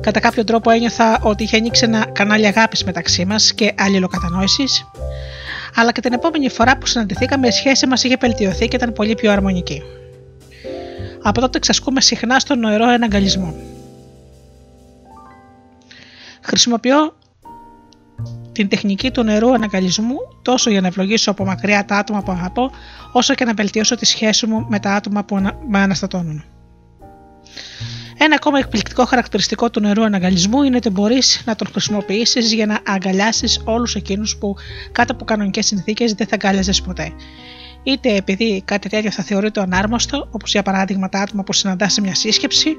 Κατά κάποιο τρόπο ένιωθα ότι είχε ανοίξει ένα κανάλι αγάπης μεταξύ μας και αλληλοκατανόησης, αλλά και την επόμενη φορά που συναντηθήκαμε η σχέση μας είχε βελτιωθεί και ήταν πολύ πιο αρμονική. Από τότε εξασκούμε συχνά στον νοερό εναγκαλισμό. Χρησιμοποιώ την τεχνική του νερού αναγκαλισμού τόσο για να ευλογήσω από μακριά τα άτομα που αγαπώ, όσο και να βελτιώσω τη σχέση μου με τα άτομα που με αναστατώνουν. Ένα ακόμα εκπληκτικό χαρακτηριστικό του νερού αναγκαλισμού είναι ότι μπορείς να τον χρησιμοποιήσεις για να αγκαλιάσεις όλους εκείνους που κάτω από κανονικές συνθήκες δεν θα αγκάλιαζες ποτέ. Είτε επειδή κάτι τέτοιο θα θεωρείται ανάρμοστο, όπως για παράδειγμα τα άτομα που συναντάς σε μια σύσκεψη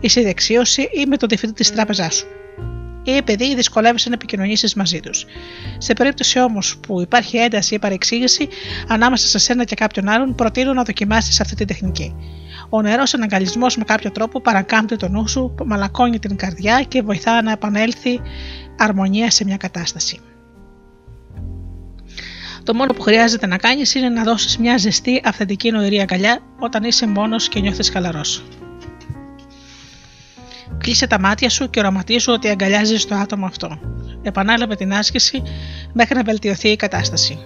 ή σε δεξίωση ή με τον διευθυντή της τράπεζάς σου ή επειδή δυσκολεύεσαι να επικοινωνήσεις μαζί τους. Σε περίπτωση όμως που υπάρχει ένταση ή παρεξήγηση ανάμεσα σε σένα και κάποιον άλλον, προτείνω να δοκιμάσεις αυτή τη τεχνική. Ο νερό αναγκαλισμός με κάποιο τρόπο παρακάμπτει το νου σου, μαλακώνει την καρδιά και βοηθά να επανέλθει αρμονία σε μια κατάσταση. Το μόνο που χρειάζεται να κάνεις είναι να δώσεις μια ζεστή αυθεντική νοηρή αγκαλιά όταν είσαι μόνος και νιώθεις χαλαρός. Κλείσε τα μάτια σου και οραματίσου ότι αγκαλιάζεις το άτομο αυτό. Επανάλαβε την άσκηση μέχρι να βελτιωθεί η κατάσταση.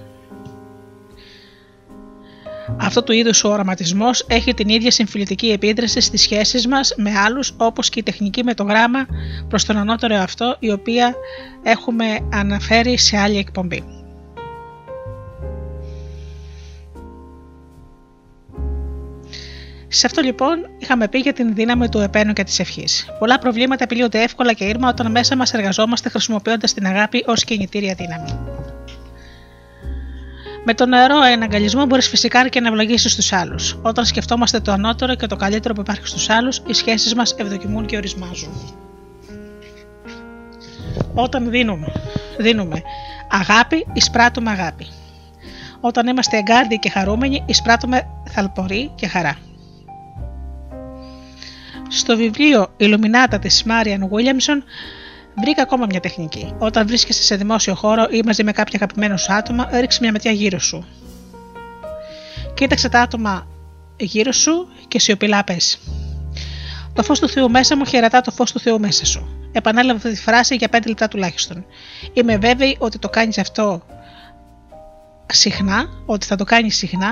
Αυτό του είδους ο οραματισμός έχει την ίδια συμφιλητική επίδραση στις σχέσεις μας με άλλους, όπως και η τεχνική με το γράμμα προς τον ανώτερο αυτό, η οποία έχουμε αναφέρει σε άλλη εκπομπή. Σε αυτό λοιπόν είχαμε πει για την δύναμη του επένου και της ευχής. Πολλά προβλήματα επιλύονται εύκολα και ήρμα όταν μέσα μας εργαζόμαστε χρησιμοποιώντας την αγάπη ως κινητήρια δύναμη. Με τον νερό εναγκαλισμό μπορείς φυσικά και να ευλογήσεις τους άλλους. Όταν σκεφτόμαστε το ανώτερο και το καλύτερο που υπάρχει στους άλλους, οι σχέσεις μας ευδοκιμούν και ορισμάζουν. Όταν δίνουμε, δίνουμε αγάπη, εισπράττουμε αγάπη. Όταν είμαστε εγκάρδιοι και χαρούμενοι, εισπράττουμε θαλπορή και χαρά. Στο βιβλίο Ιλουμινάτα της Μάριαν Williamson βρήκα ακόμα μια τεχνική. Όταν βρίσκεσαι σε δημόσιο χώρο ή μαζί με κάποια αγαπημένος σου άτομα, ρίξε μια ματιά γύρω σου. Κοίταξε τα άτομα γύρω σου και σιωπηλά πες. Το φως του Θεού μέσα μου χαιρετά το φως του Θεού μέσα σου. Επανέλαβε αυτή τη φράση για 5 λεπτά τουλάχιστον. Είμαι βέβαιη ότι το κάνεις αυτό συχνά, ότι θα το κάνεις συχνά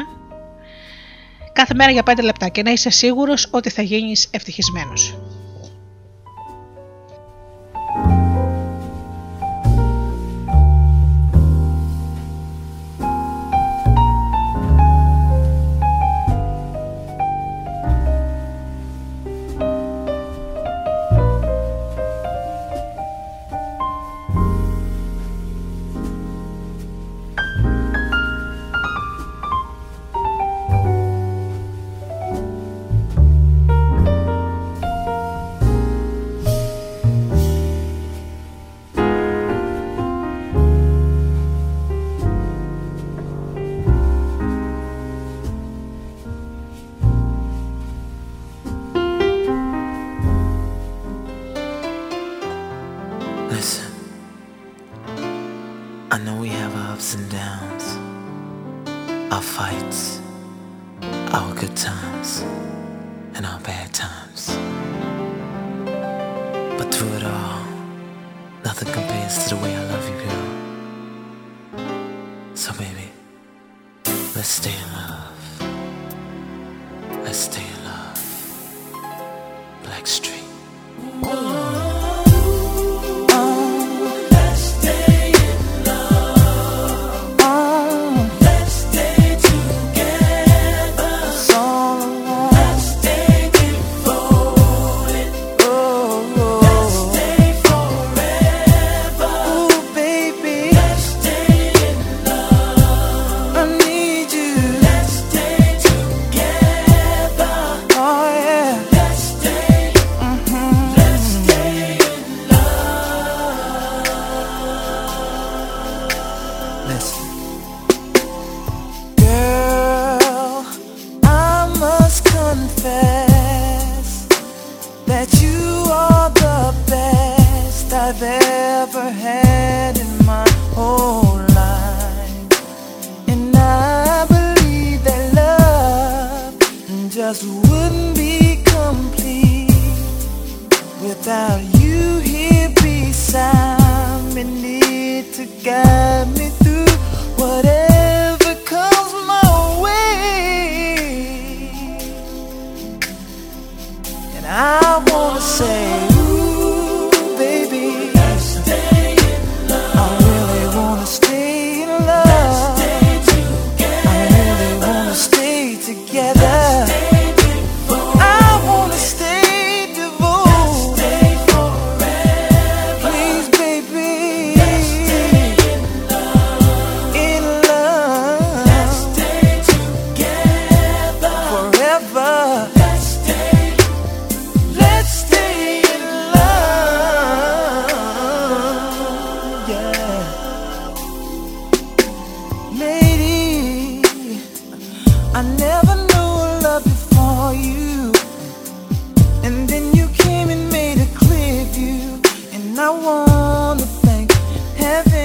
κάθε μέρα για 5 λεπτά και να είσαι σίγουρος ότι θα γίνεις ευτυχισμένος. Wanna thank heaven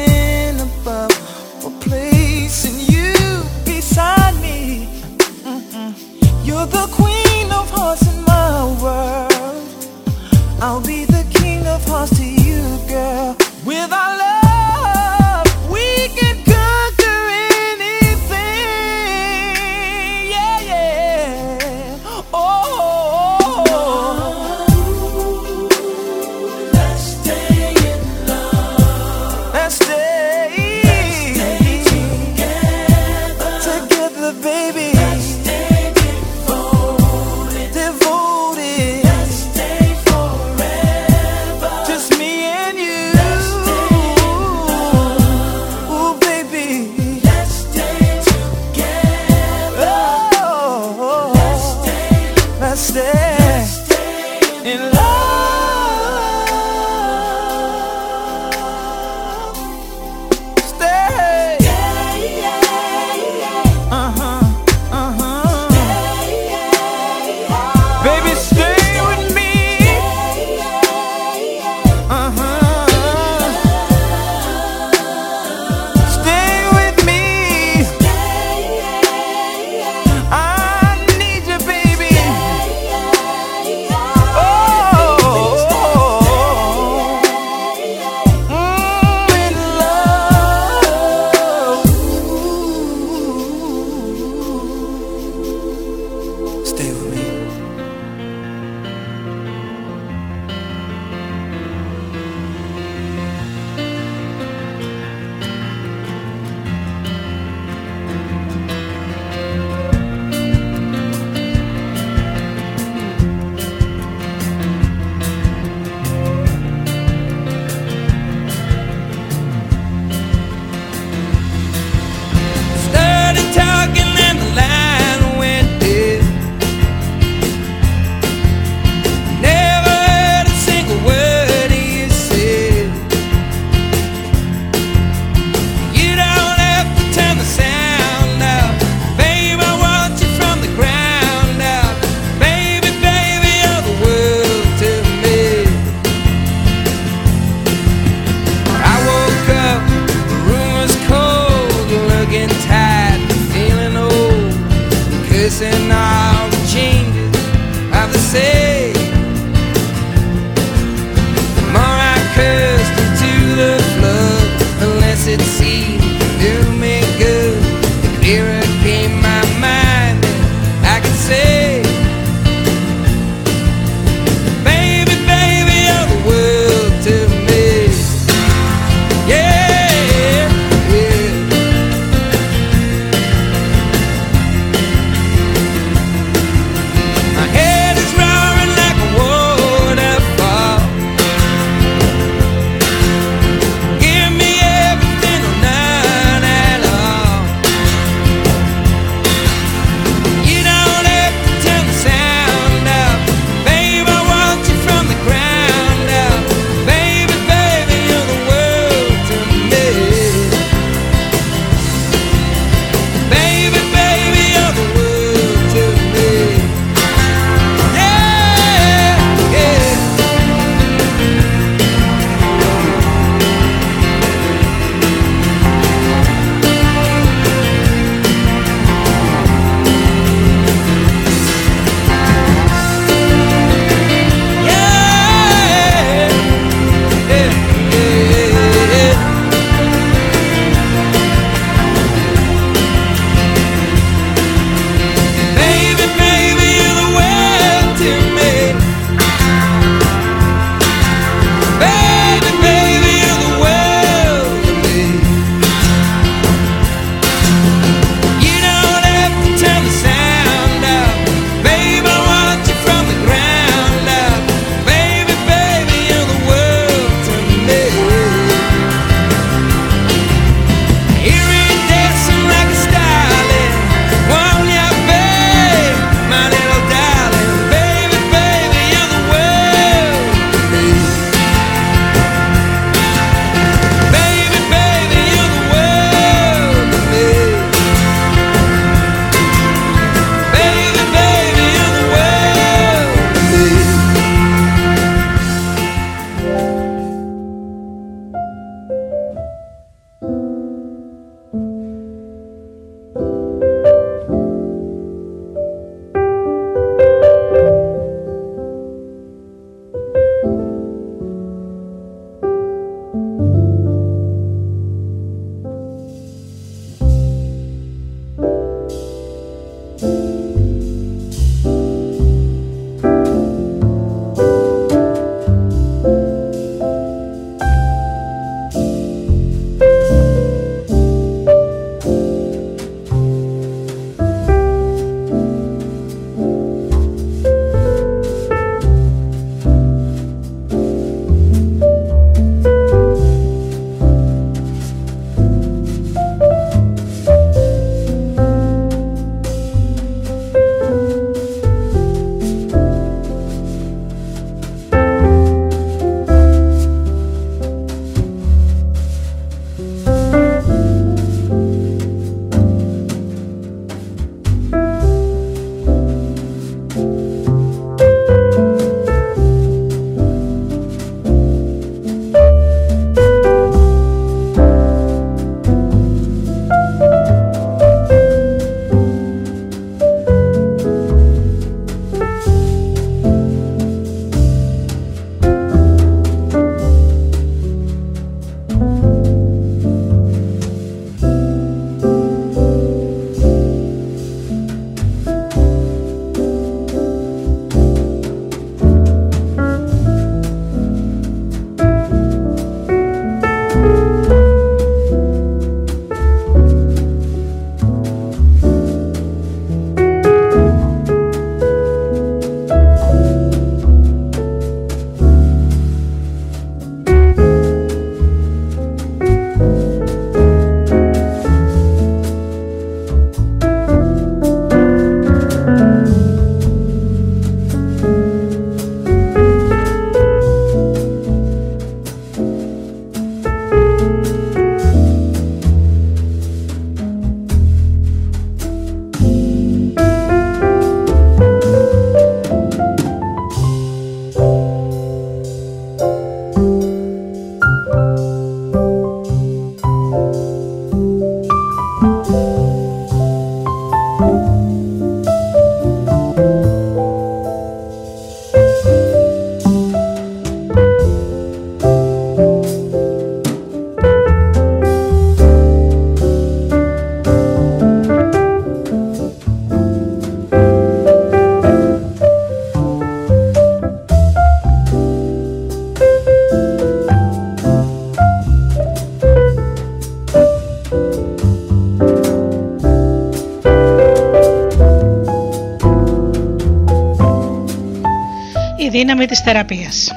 δύναμη της θεραπείας.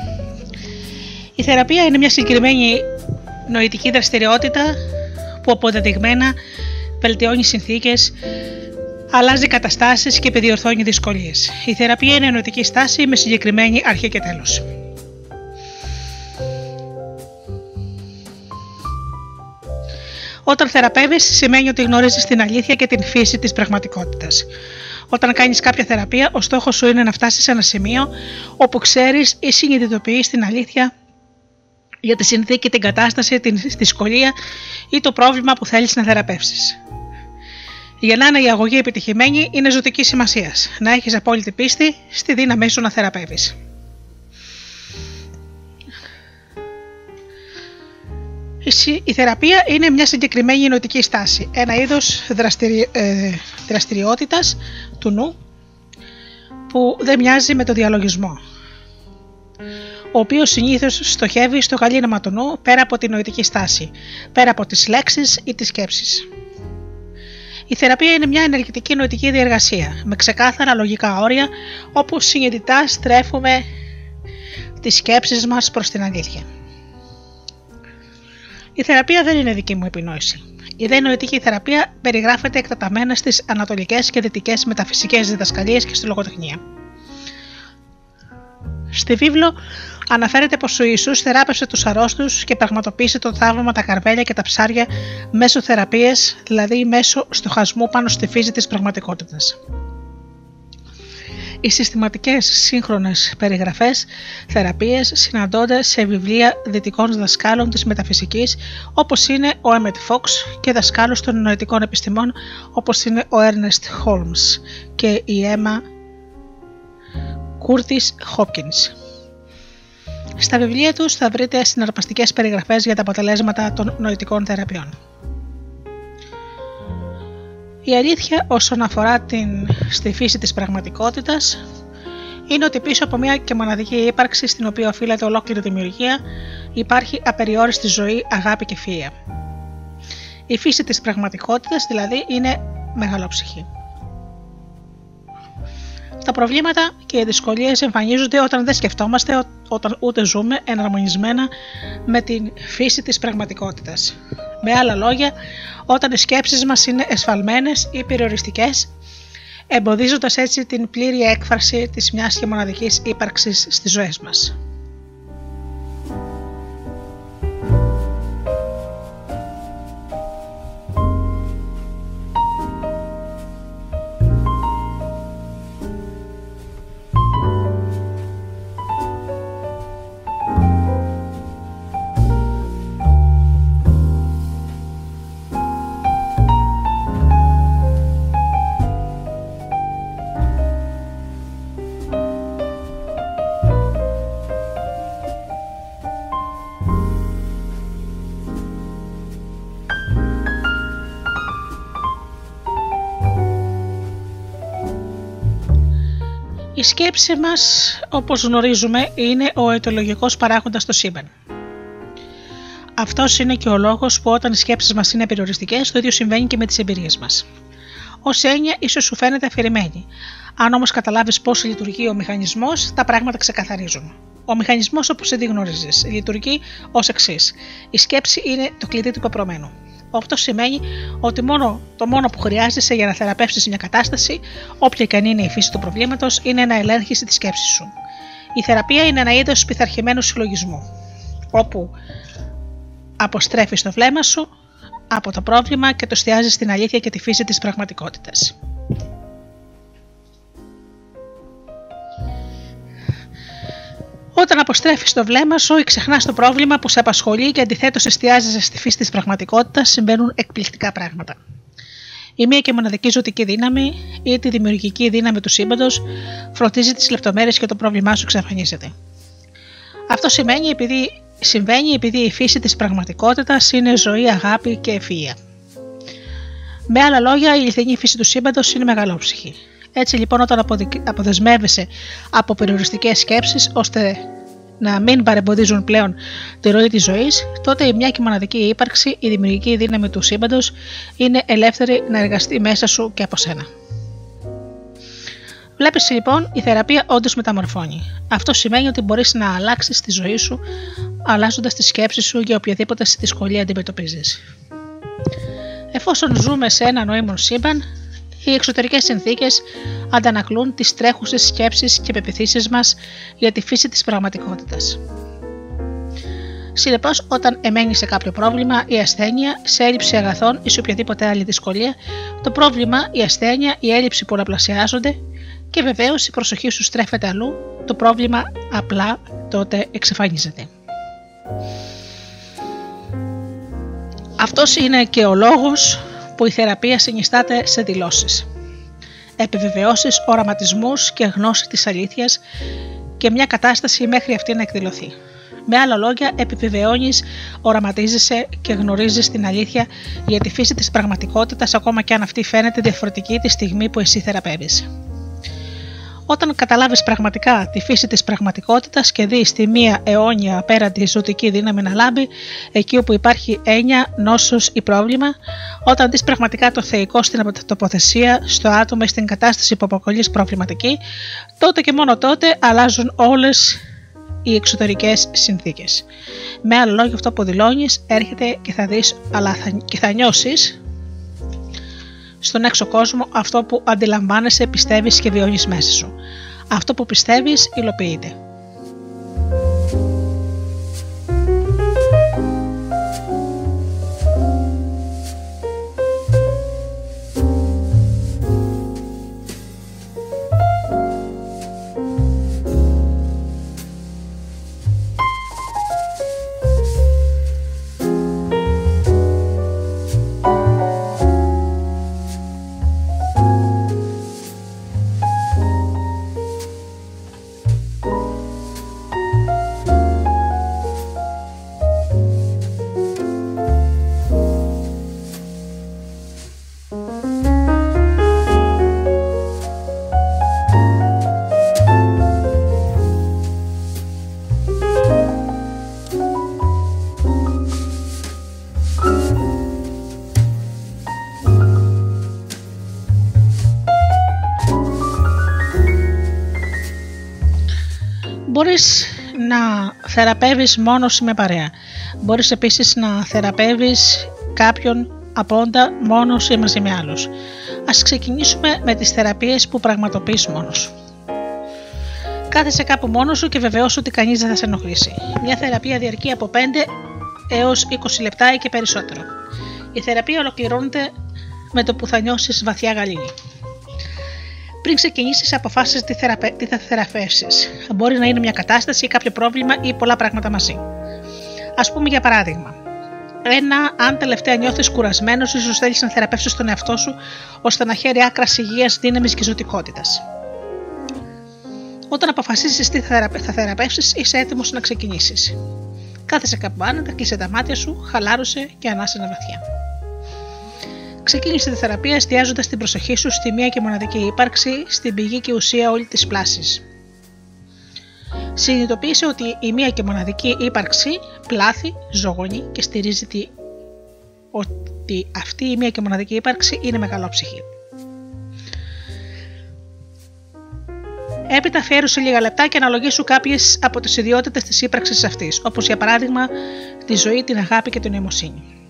Η θεραπεία είναι μια συγκεκριμένη νοητική δραστηριότητα που αποδεδειγμένα βελτιώνει συνθήκες, αλλάζει καταστάσεις και επιδιορθώνει δυσκολίες. Η θεραπεία είναι νοητική στάση με συγκεκριμένη αρχή και τέλος. Όταν θεραπεύεις, σημαίνει ότι γνωρίζεις την αλήθεια και την φύση της πραγματικότητας. Όταν κάνεις κάποια θεραπεία, ο στόχος σου είναι να φτάσεις σε ένα σημείο όπου ξέρεις ή συνειδητοποιείς την αλήθεια για τη συνθήκη, την κατάσταση, την δυσκολία ή το πρόβλημα που θέλεις να θεραπεύσεις. Για να είναι η αγωγή επιτυχημένη, είναι ζωτικής σημασίας να έχεις απόλυτη πίστη στη δύναμή σου να θεραπεύεις. Η θεραπεία είναι μια συγκεκριμένη νοητική στάση, ένα είδος δραστηρι... ε, δραστηριότητας του νου που δεν μοιάζει με το διαλογισμό, ο οποίος συνήθως στοχεύει στο γαλήναμα του νου πέρα από τη νοητική στάση, πέρα από τις λέξεις ή τις σκέψεις. Η θεραπεία είναι μια ενεργητική νοητική διεργασία, με ξεκάθαρα λογικά όρια, όπου συνειδητά στρέφουμε τις σκέψεις μας προς την αλήθεια. Η θεραπεία δεν είναι δική μου επινόηση. Η δε νοητική θεραπεία περιγράφεται εκτεταμένα στις ανατολικές και δυτικές μεταφυσικές διδασκαλίες και στη λογοτεχνία. Στη βίβλο αναφέρεται πως ο Ιησούς θεράπευσε τους αρρώστους και πραγματοποίησε το θαύμα τα καρβέλια και τα ψάρια μέσω θεραπείας, δηλαδή μέσω στοχασμού πάνω στη φύση της πραγματικότητας. Οι συστηματικές σύγχρονες περιγραφές θεραπείες συναντώνται σε βιβλία δυτικών δασκάλων της μεταφυσικής όπως είναι ο Έμετ Φόξ και δασκάλους των νοητικών επιστημών όπως είναι ο Έρνεστ Χόλμς και η Έμα Κούρτις Χόπκινς. Στα βιβλία τους θα βρείτε συναρπαστικές περιγραφές για τα αποτελέσματα των νοητικών θεραπείων. Η αλήθεια όσον αφορά την, στη φύση της πραγματικότητας είναι ότι πίσω από μια και μοναδική ύπαρξη στην οποία οφείλεται ολόκληρη δημιουργία υπάρχει απεριόριστη ζωή, αγάπη και φύεια. Η φύση της πραγματικότητας δηλαδή είναι μεγαλόψυχη. Τα προβλήματα και οι δυσκολίες εμφανίζονται όταν δεν σκεφτόμαστε, όταν ούτε ζούμε εναρμονισμένα με την φύση της πραγματικότητας. Με άλλα λόγια, όταν οι σκέψεις μας είναι εσφαλμένες ή περιοριστικές, εμποδίζοντας έτσι την πλήρη έκφραση της μιας και μοναδικής ύπαρξης στις ζωές μας. Η σκέψη μας, όπως γνωρίζουμε, είναι ο αιτιολογικός παράγοντας στο σύμπαν. Αυτός είναι και ο λόγος που όταν οι σκέψεις μας είναι περιοριστικές, το ίδιο συμβαίνει και με τις εμπειρίες μας. Ω έννοια, ίσως σου φαίνεται αφηρημένη. Αν όμως καταλάβεις πώς λειτουργεί ο μηχανισμός, τα πράγματα ξεκαθαρίζουν. Ο μηχανισμός, όπως ήδη γνωρίζει, λειτουργεί ως εξής. Η σκέψη είναι το κλειδί του πεπρωμένου. Αυτό σημαίνει ότι μόνο, το μόνο που χρειάζεσαι για να θεραπεύσεις μια κατάσταση, όποια και αν είναι η φύση του προβλήματος, είναι να ελέγχεις τη σκέψη σου. Η θεραπεία είναι ένα είδος πειθαρχημένου συλλογισμού, όπου αποστρέφεις το βλέμμα σου από το πρόβλημα και το εστιάζεις στην αλήθεια και τη φύση της πραγματικότητας. Όταν αποστρέφεις το βλέμμα σου ή ξεχνάς το πρόβλημα που σε απασχολεί και αντιθέτως εστιάζεσαι στη φύση της πραγματικότητας, συμβαίνουν εκπληκτικά πράγματα. Η μία και μοναδική ζωτική δύναμη ή τη δημιουργική δύναμη του σύμπαντος φροντίζει τις λεπτομέρειες και το πρόβλημά σου εξαφανίζεται. Αυτό σημαίνει επειδή, συμβαίνει επειδή η φύση της πραγματικότητας είναι ζωή, αγάπη και ευφυα. Με άλλα λόγια, η αληθινή φύση του σύμπαντος είναι μεγαλόψυχη. Έτσι λοιπόν όταν αποδεσμεύεσαι από περιοριστικές σκέψεις ώστε να μην παρεμποδίζουν πλέον τη ροή της ζωής, τότε η μια και μοναδική ύπαρξη, η δημιουργική δύναμη του σύμπαντος είναι ελεύθερη να εργαστεί μέσα σου και από σένα. Βλέπεις λοιπόν η θεραπεία όντως μεταμορφώνει. Αυτό σημαίνει ότι μπορείς να αλλάξεις τη ζωή σου αλλάζοντας τη σκέψη σου για οποιαδήποτε δυσκολία αντιμετωπίζεις. Εφόσον ζούμε σε ένα νοήμων σύμπαν, οι εξωτερικές συνθήκες αντανακλούν τις τρέχουσες σκέψεις και πεπιθήσεις μας για τη φύση της πραγματικότητας. Συνεπώς, όταν εμένει σε κάποιο πρόβλημα ή ασθένεια, σε έλλειψη αγαθών ή σε οποιαδήποτε άλλη δυσκολία, το πρόβλημα, η ασθένεια, η έλλειψη πολλαπλασιάζονται και βεβαίως η προσοχή σου στρέφεται αλλού, το πρόβλημα απλά τότε εξαφανίζεται. Αυτός είναι και ο λόγος που η θεραπεία συνιστάται σε δηλώσεις. Επιβεβαιώσεις, οραματισμούς και γνώση της αλήθειας και μια κατάσταση μέχρι αυτή να εκδηλωθεί. Με άλλα λόγια, επιβεβαιώνεις, οραματίζεσαι και γνωρίζεις την αλήθεια για τη φύση της πραγματικότητας ακόμα και αν αυτή φαίνεται διαφορετική τη στιγμή που εσύ θεραπεύεις. Όταν καταλάβεις πραγματικά τη φύση της πραγματικότητας και δεις τη μία αιώνια απέραντη ζωτική δύναμη να λάμπει, εκεί όπου υπάρχει έννοια, νόσος ή πρόβλημα, όταν δεις πραγματικά το θεϊκό στην τοποθεσία, στο άτομο ή στην κατάσταση που αποκολλείς προβληματική, τότε και μόνο τότε αλλάζουν όλες οι εξωτερικές συνθήκες. Με άλλο λόγια, αυτό που δηλώνεις έρχεται και θα δεις, αλλά θα, και θα νιώσεις στον έξω κόσμο αυτό που αντιλαμβάνεσαι, πιστεύεις και βιώνεις μέσα σου. Αυτό που πιστεύεις υλοποιείται. Θεραπεύεις μόνος ή με παρέα. Μπορείς επίσης να θεραπεύεις κάποιον απόντα μόνος ή μαζί με άλλους. Ας ξεκινήσουμε με τις θεραπείες που πραγματοποιείς μόνος. Κάθεσαι κάπου μόνος σου και βεβαιώσου ότι κανείς δεν θα σε ενοχλήσει. Μια θεραπεία διαρκεί από 5 έως 20 λεπτά ή και περισσότερο. Η θεραπεία ολοκληρώνεται με το που θα νιώσεις βαθιά γαλήνη πριν ξεκινήσεις, αποφάσεις τι, θεραπε... τι θα θεραπεύσεις. Μπορεί να είναι μια κατάσταση, κάποιο πρόβλημα ή πολλά πράγματα μαζί. Α πούμε για παράδειγμα, ένα, αν τελευταία νιώθεις κουρασμένος, ίσως θέλεις να θεραπεύσεις τον εαυτό σου ώστε να χαίρει άκρας υγείας, δύναμης και ζωτικότητας. Όταν αποφασίσει τι θα θεραπεύσεις, είσαι έτοιμος να ξεκινήσεις. Κάθεσε κάπου άνετα, κλείσε τα μάτια σου, χαλάρωσε και ανάσε ένα βαθιά. Ξεκίνησε τη θεραπεία εστιάζοντας την προσοχή σου στη μία και μοναδική ύπαρξη, στην πηγή και ουσία όλη της πλάσης. Συνειδητοποίησε ότι η μία και μοναδική ύπαρξη πλάθει, ζωγονεί και στηρίζει τη... ότι αυτή η μία και μοναδική ύπαρξη είναι μεγαλόψυχη. Έπειτα αφιέρωσε λίγα λεπτά και αναλογήσου κάποιες από τις ιδιότητες της ύπαρξης αυτής, όπως για παράδειγμα τη ζωή, την αγάπη και την νοημοσύνη.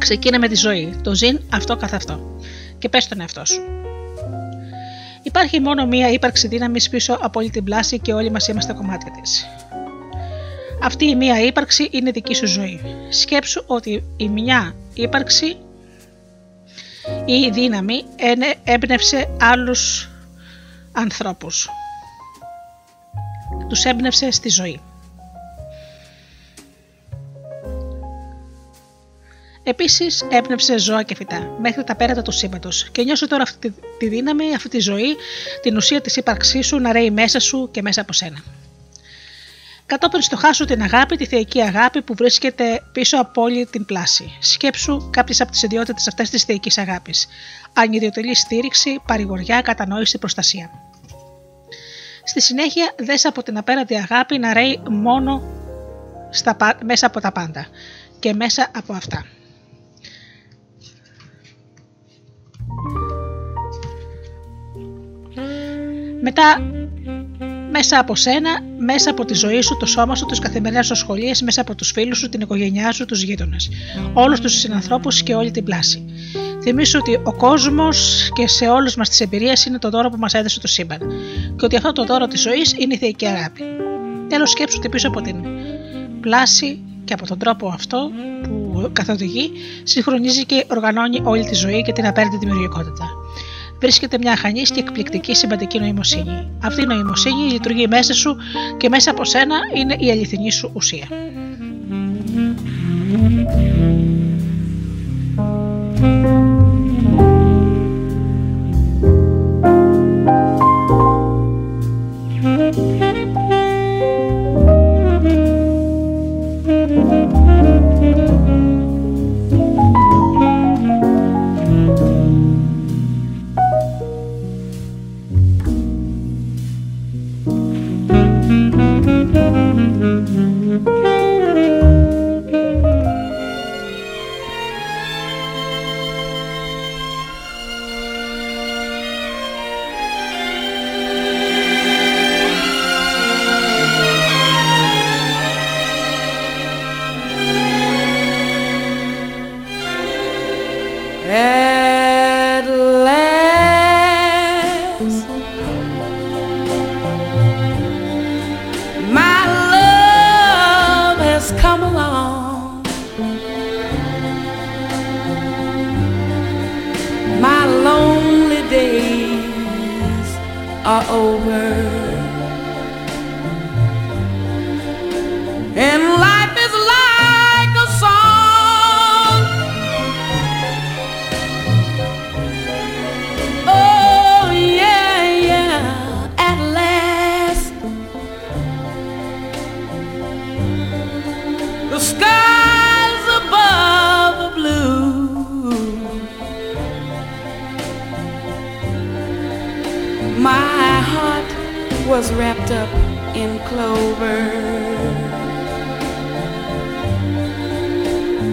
Ξεκίνα με τη ζωή. Το ζήν αυτό καθ' αυτό. Και πες τον εαυτό σου. Υπάρχει μόνο μία ύπαρξη δύναμης πίσω από όλη την πλάση και όλοι μας είμαστε κομμάτια της. Αυτή η μία ύπαρξη είναι δική σου ζωή. Σκέψου ότι η μια ύπαρξη ή η δύναμη έμπνευσε άλλους ανθρώπους. Τους έμπνευσε στη ζωή. Επίσης, έπνευσε ζώα και φυτά μέχρι τα πέρατα του σύμπαντος και νιώσε τώρα αυτή τη δύναμη, αυτή τη ζωή, την ουσία της ύπαρξή σου να ρέει μέσα σου και μέσα από σένα. Κατόπιν στοχάσου την αγάπη, τη θεϊκή αγάπη που βρίσκεται πίσω από όλη την πλάση. Σκέψου κάποιες από τις ιδιότητες αυτές της θεϊκής αγάπης. Ανιδιοτελή στήριξη, παρηγοριά, κατανόηση, προστασία. Στη συνέχεια, δες από την απέραντη αγάπη να ρέει μόνο στα, μέσα από τα πάντα και μέσα από αυτά. Μετά μέσα από σένα, μέσα από τη ζωή σου, το σώμα σου, τις καθημερινές σου σχολείε, μέσα από τους φίλους σου, την οικογένειά σου, τους γείτονες, όλους τους συνανθρώπους και όλη την πλάση. Θυμήσου ότι ο κόσμος και σε όλε μας τις εμπειρίες είναι το δώρο που μας έδωσε το σύμπαν και ότι αυτό το δώρο της ζωής είναι η θεϊκή αγάπη. Τέλος, σκέψου ότι πίσω από την πλάση και από τον τρόπο αυτό που καθοδηγεί, συγχρονίζει και οργανώνει όλη τη ζωή και την απέραντη δημιουργικότητα βρίσκεται μια αχανής και εκπληκτική συμπαντική νοημοσύνη. Αυτή η νοημοσύνη λειτουργεί μέσα σου και μέσα από σένα είναι η αληθινή σου ουσία. At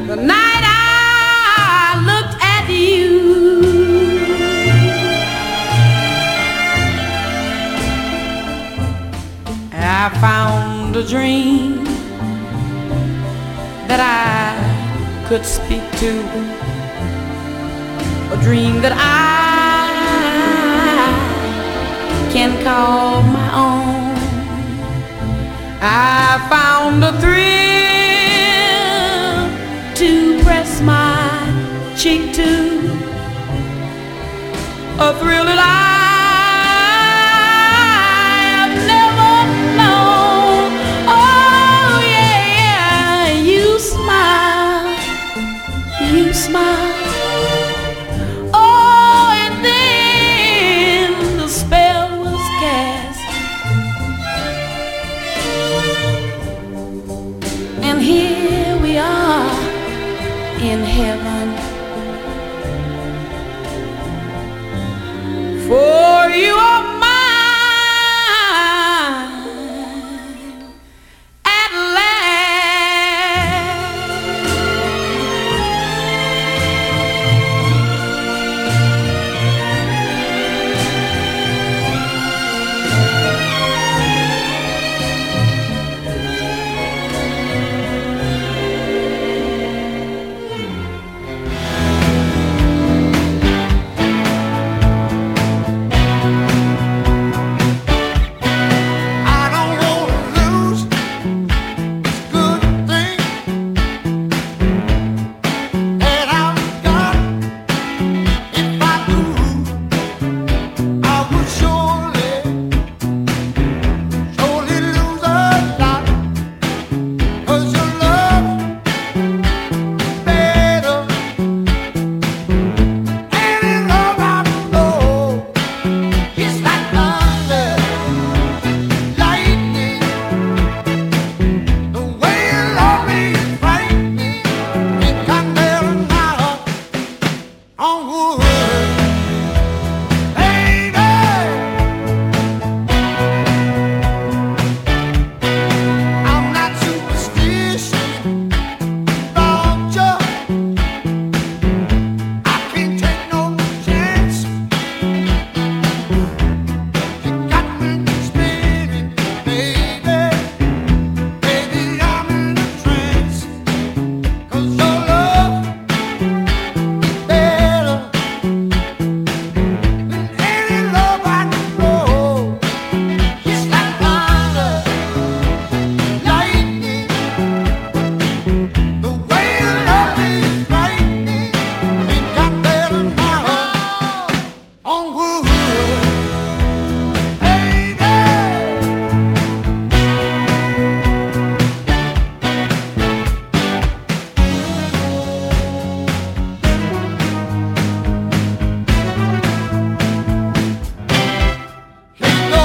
I looked at you I found a dream that I could speak to, a dream that I can call my own. I found a thrill a thrill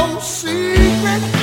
no secret.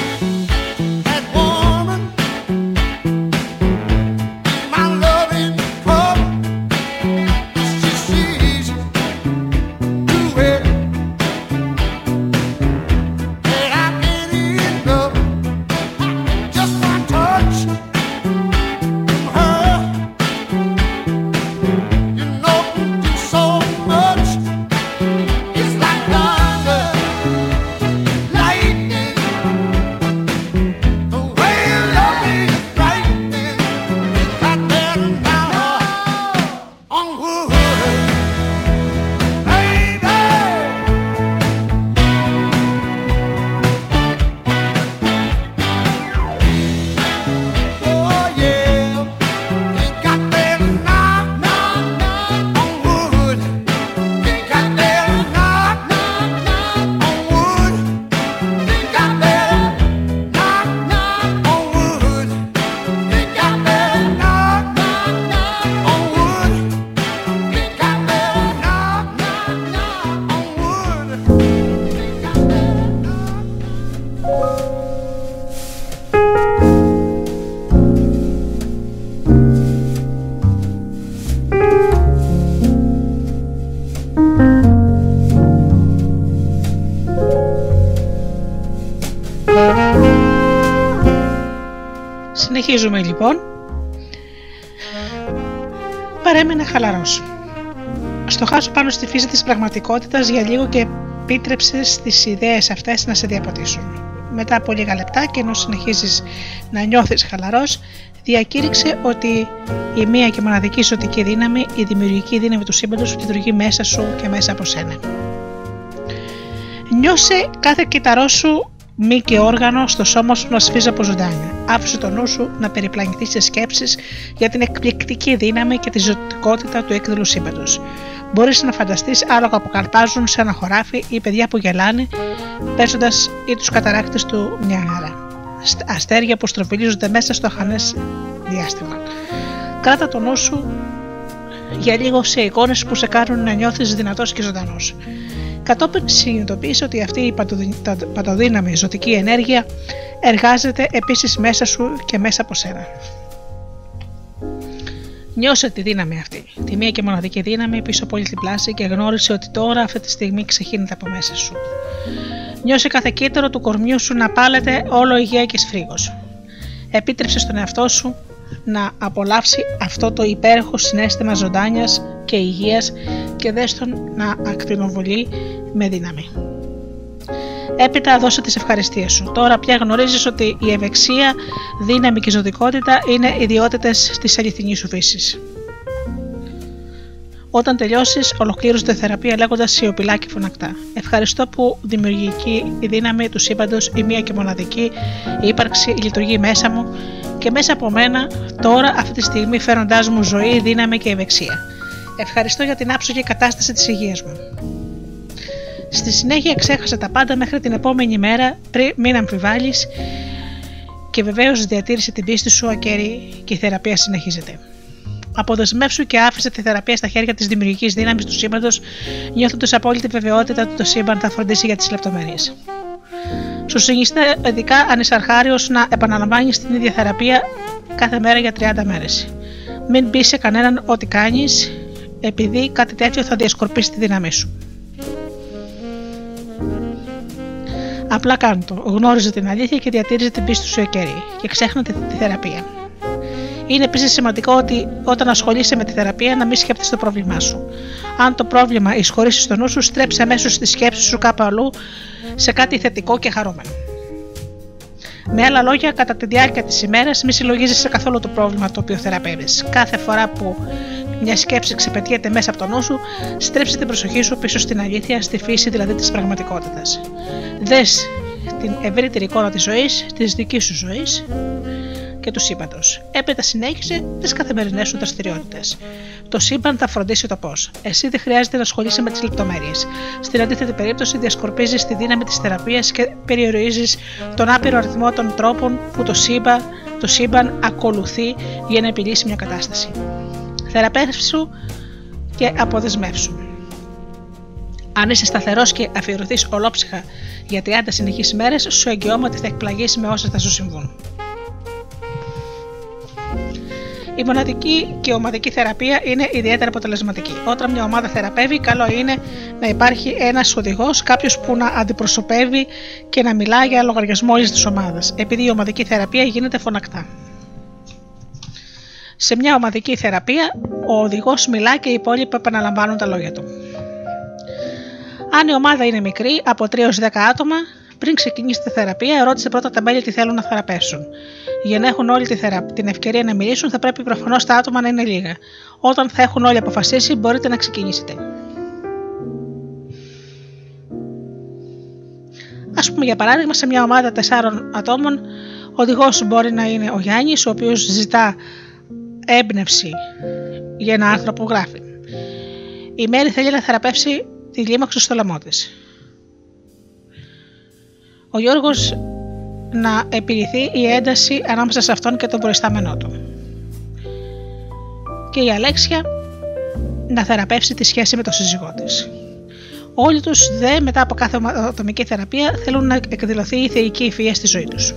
Συνεχίζουμε λοιπόν. Παρέμενε χαλαρός. Στο χάσο πάνω στη φύση της πραγματικότητας για λίγο και επίτρεψε στις ιδέες αυτές να σε διαποτίσουν. Μετά από λίγα λεπτά και ενώ συνεχίζεις να νιώθεις χαλαρός, διακήρυξε ότι η μία και μοναδική ζωτική δύναμη, η δημιουργική δύναμη του σύμπαντος λειτουργεί μέσα σου και μέσα από σένα. Νιώσε κάθε κυταρό σου μη και όργανο στο σώμα σου να σφίζει από ζωντάνια. Άφησε το νου σου να περιπλανηθεί σε σκέψεις για την εκπληκτική δύναμη και τη ζωτικότητα του έκδηλου σύμπαντος. Μπορείς να φανταστείς άλογα που καλπάζουν σε ένα χωράφι ή παιδιά που γελάνε, παίζοντας ή τους καταράκτες του Νιάγαρα. Αστέρια που στροφιλίζονται μέσα στο αχανές διάστημα. Κράτα το νου σου για λίγο σε εικόνες που σε κάνουν να νιώθεις δυνατός και ζωντανός. Κατόπιν συνειδητοποίησε ότι αυτή η παντοδύναμη ζωτική ενέργεια εργάζεται επίσης μέσα σου και μέσα από σένα. Νιώσε τη δύναμη αυτή, τη μία και μοναδική δύναμη πίσω από όλη την πλάση και γνώρισε ότι τώρα αυτή τη στιγμή ξεχύνεται από μέσα σου. Νιώσε κάθε κύτταρο του κορμιού σου να πάλεται όλο υγεία και σφρίγος. Επίτρεψε στον εαυτό σου να απολαύσει αυτό το υπέροχο συνέστημα ζωντάνιας και υγείας και δες τον να ακτινοβολεί με δύναμη. Έπειτα δώσε τις ευχαριστίες σου. Τώρα πια γνωρίζεις ότι η ευεξία, δύναμη και ζωτικότητα είναι ιδιότητες της αληθινής σου φύσης. Όταν τελειώσεις, ολοκλήρωσε τη θεραπεία λέγοντας σιωπηλά και φωνακτά. Ευχαριστώ που δημιουργική η δύναμη του σύμπαντος, η μία και μοναδική, η ύπαρξη λειτουργεί μέσα μου και μέσα από μένα τώρα αυτή τη στιγμή φέροντάς μου ζωή, δύναμη και ευεξία. Ευχαριστώ για την άψογη κατάσταση της υγείας μου. Στη συνέχεια ξέχασα τα πάντα μέχρι την επόμενη μέρα πριν μην αμφιβάλλεις και βεβαίως διατήρησε την πίστη σου ακέρι και η θεραπεία συνεχίζεται. Αποδεσμεύσου και άφησε τη θεραπεία στα χέρια της δημιουργικής δύναμης του σύμπαντος, νιώθοντας απόλυτη βεβαιότητα ότι το σύμπαν θα φροντίσει για τις λεπτομέρειες. Σου συνιστά ειδικά ανισαρχάριος να επαναλαμβάνεις την ίδια θεραπεία κάθε μέρα για 30 μέρες. Μην πει σε κανέναν ό,τι κάνεις, επειδή κάτι τέτοιο θα διασκορπίσει τη δύναμή σου. Απλά κάνω το. Γνώριζε την αλήθεια και διατήρησε την πίστη σου εκέρη και ξέχνατε τη θεραπεία. Είναι επίσης σημαντικό ότι όταν ασχολείσαι με τη θεραπεία να μην σκέφτεσαι το πρόβλημά σου. Αν το πρόβλημα εισχωρήσεις στο νου σου, στρέψε αμέσως τη σκέψη σου κάπου αλλού σε κάτι θετικό και χαρούμενο. Με άλλα λόγια, κατά τη διάρκεια της ημέρας, μη συλλογίζεσαι καθόλου το πρόβλημα το οποίο θεραπεύεις. Κάθε φορά που μια σκέψη ξεπετιέται μέσα από το νου σου, στρέψε την προσοχή σου πίσω στην αλήθεια, στη φύση δηλαδή της πραγματικότητας. Δες την ευρύτερη εικόνα της ζωής, της δικής σου ζωής και του σύμπαντος. Έπειτα συνέχισε τις καθημερινές σου δραστηριότητες. Το σύμπαν θα φροντίσει το πώς. Εσύ δεν χρειάζεται να ασχολείσαι με τις λεπτομέρειες. Στην αντίθετη περίπτωση, διασκορπίζεις τη δύναμη της θεραπείας και περιορίζεις τον άπειρο αριθμό των τρόπων που το σύμπαν, το σύμπαν ακολουθεί για να επιλύσει μια κατάσταση. Θεραπεύσου και αποδεσμεύσου. Αν είσαι σταθερός και αφιερωθείς ολόψυχα για 30 συνεχεί μέρες, σου εγγυώμαι ότι θα εκπλαγείς με όσα θα σου συμβούν. Η μοναδική και ομαδική θεραπεία είναι ιδιαίτερα αποτελεσματική. Όταν μια ομάδα θεραπεύει, καλό είναι να υπάρχει ένας οδηγός, κάποιος που να αντιπροσωπεύει και να μιλά για λογαριασμό όλης της ομάδας, επειδή η ομαδική θεραπεία γίνεται φωνακτά. Σε μια ομαδική θεραπεία, ο οδηγός μιλά και οι υπόλοιποι επαναλαμβάνουν τα λόγια του. Αν η ομάδα είναι μικρή, από 3 έως 10 άτομα, πριν ξεκινήσει τη θεραπεία, ρώτησε πρώτα τα μέλη τι θέλουν να θεραπεύσουν. Για να έχουν όλοι την ευκαιρία να μιλήσουν, θα πρέπει προφανώς τα άτομα να είναι λίγα. Όταν θα έχουν όλοι αποφασίσει, μπορείτε να ξεκινήσετε. Α πούμε, για παράδειγμα, σε μια ομάδα 4 ατόμων, ο οδηγός μπορεί να είναι ο Γιάννης, ο οποίος ζητά έμπνευση για ένα άρθρο που γράφει. Η Μέρη θέλει να θεραπεύσει τη λίμωξη στο λαιμό της. Ο Γιώργος να επιληθεί η ένταση ανάμεσα σε αυτόν και τον προϊστάμενό του. Και η Αλέξια να θεραπεύσει τη σχέση με τον σύζυγό της. Όλοι τους δε μετά από κάθε ατομική θεραπεία θέλουν να εκδηλωθεί η θεϊκή ευφυΐα στη ζωή τους.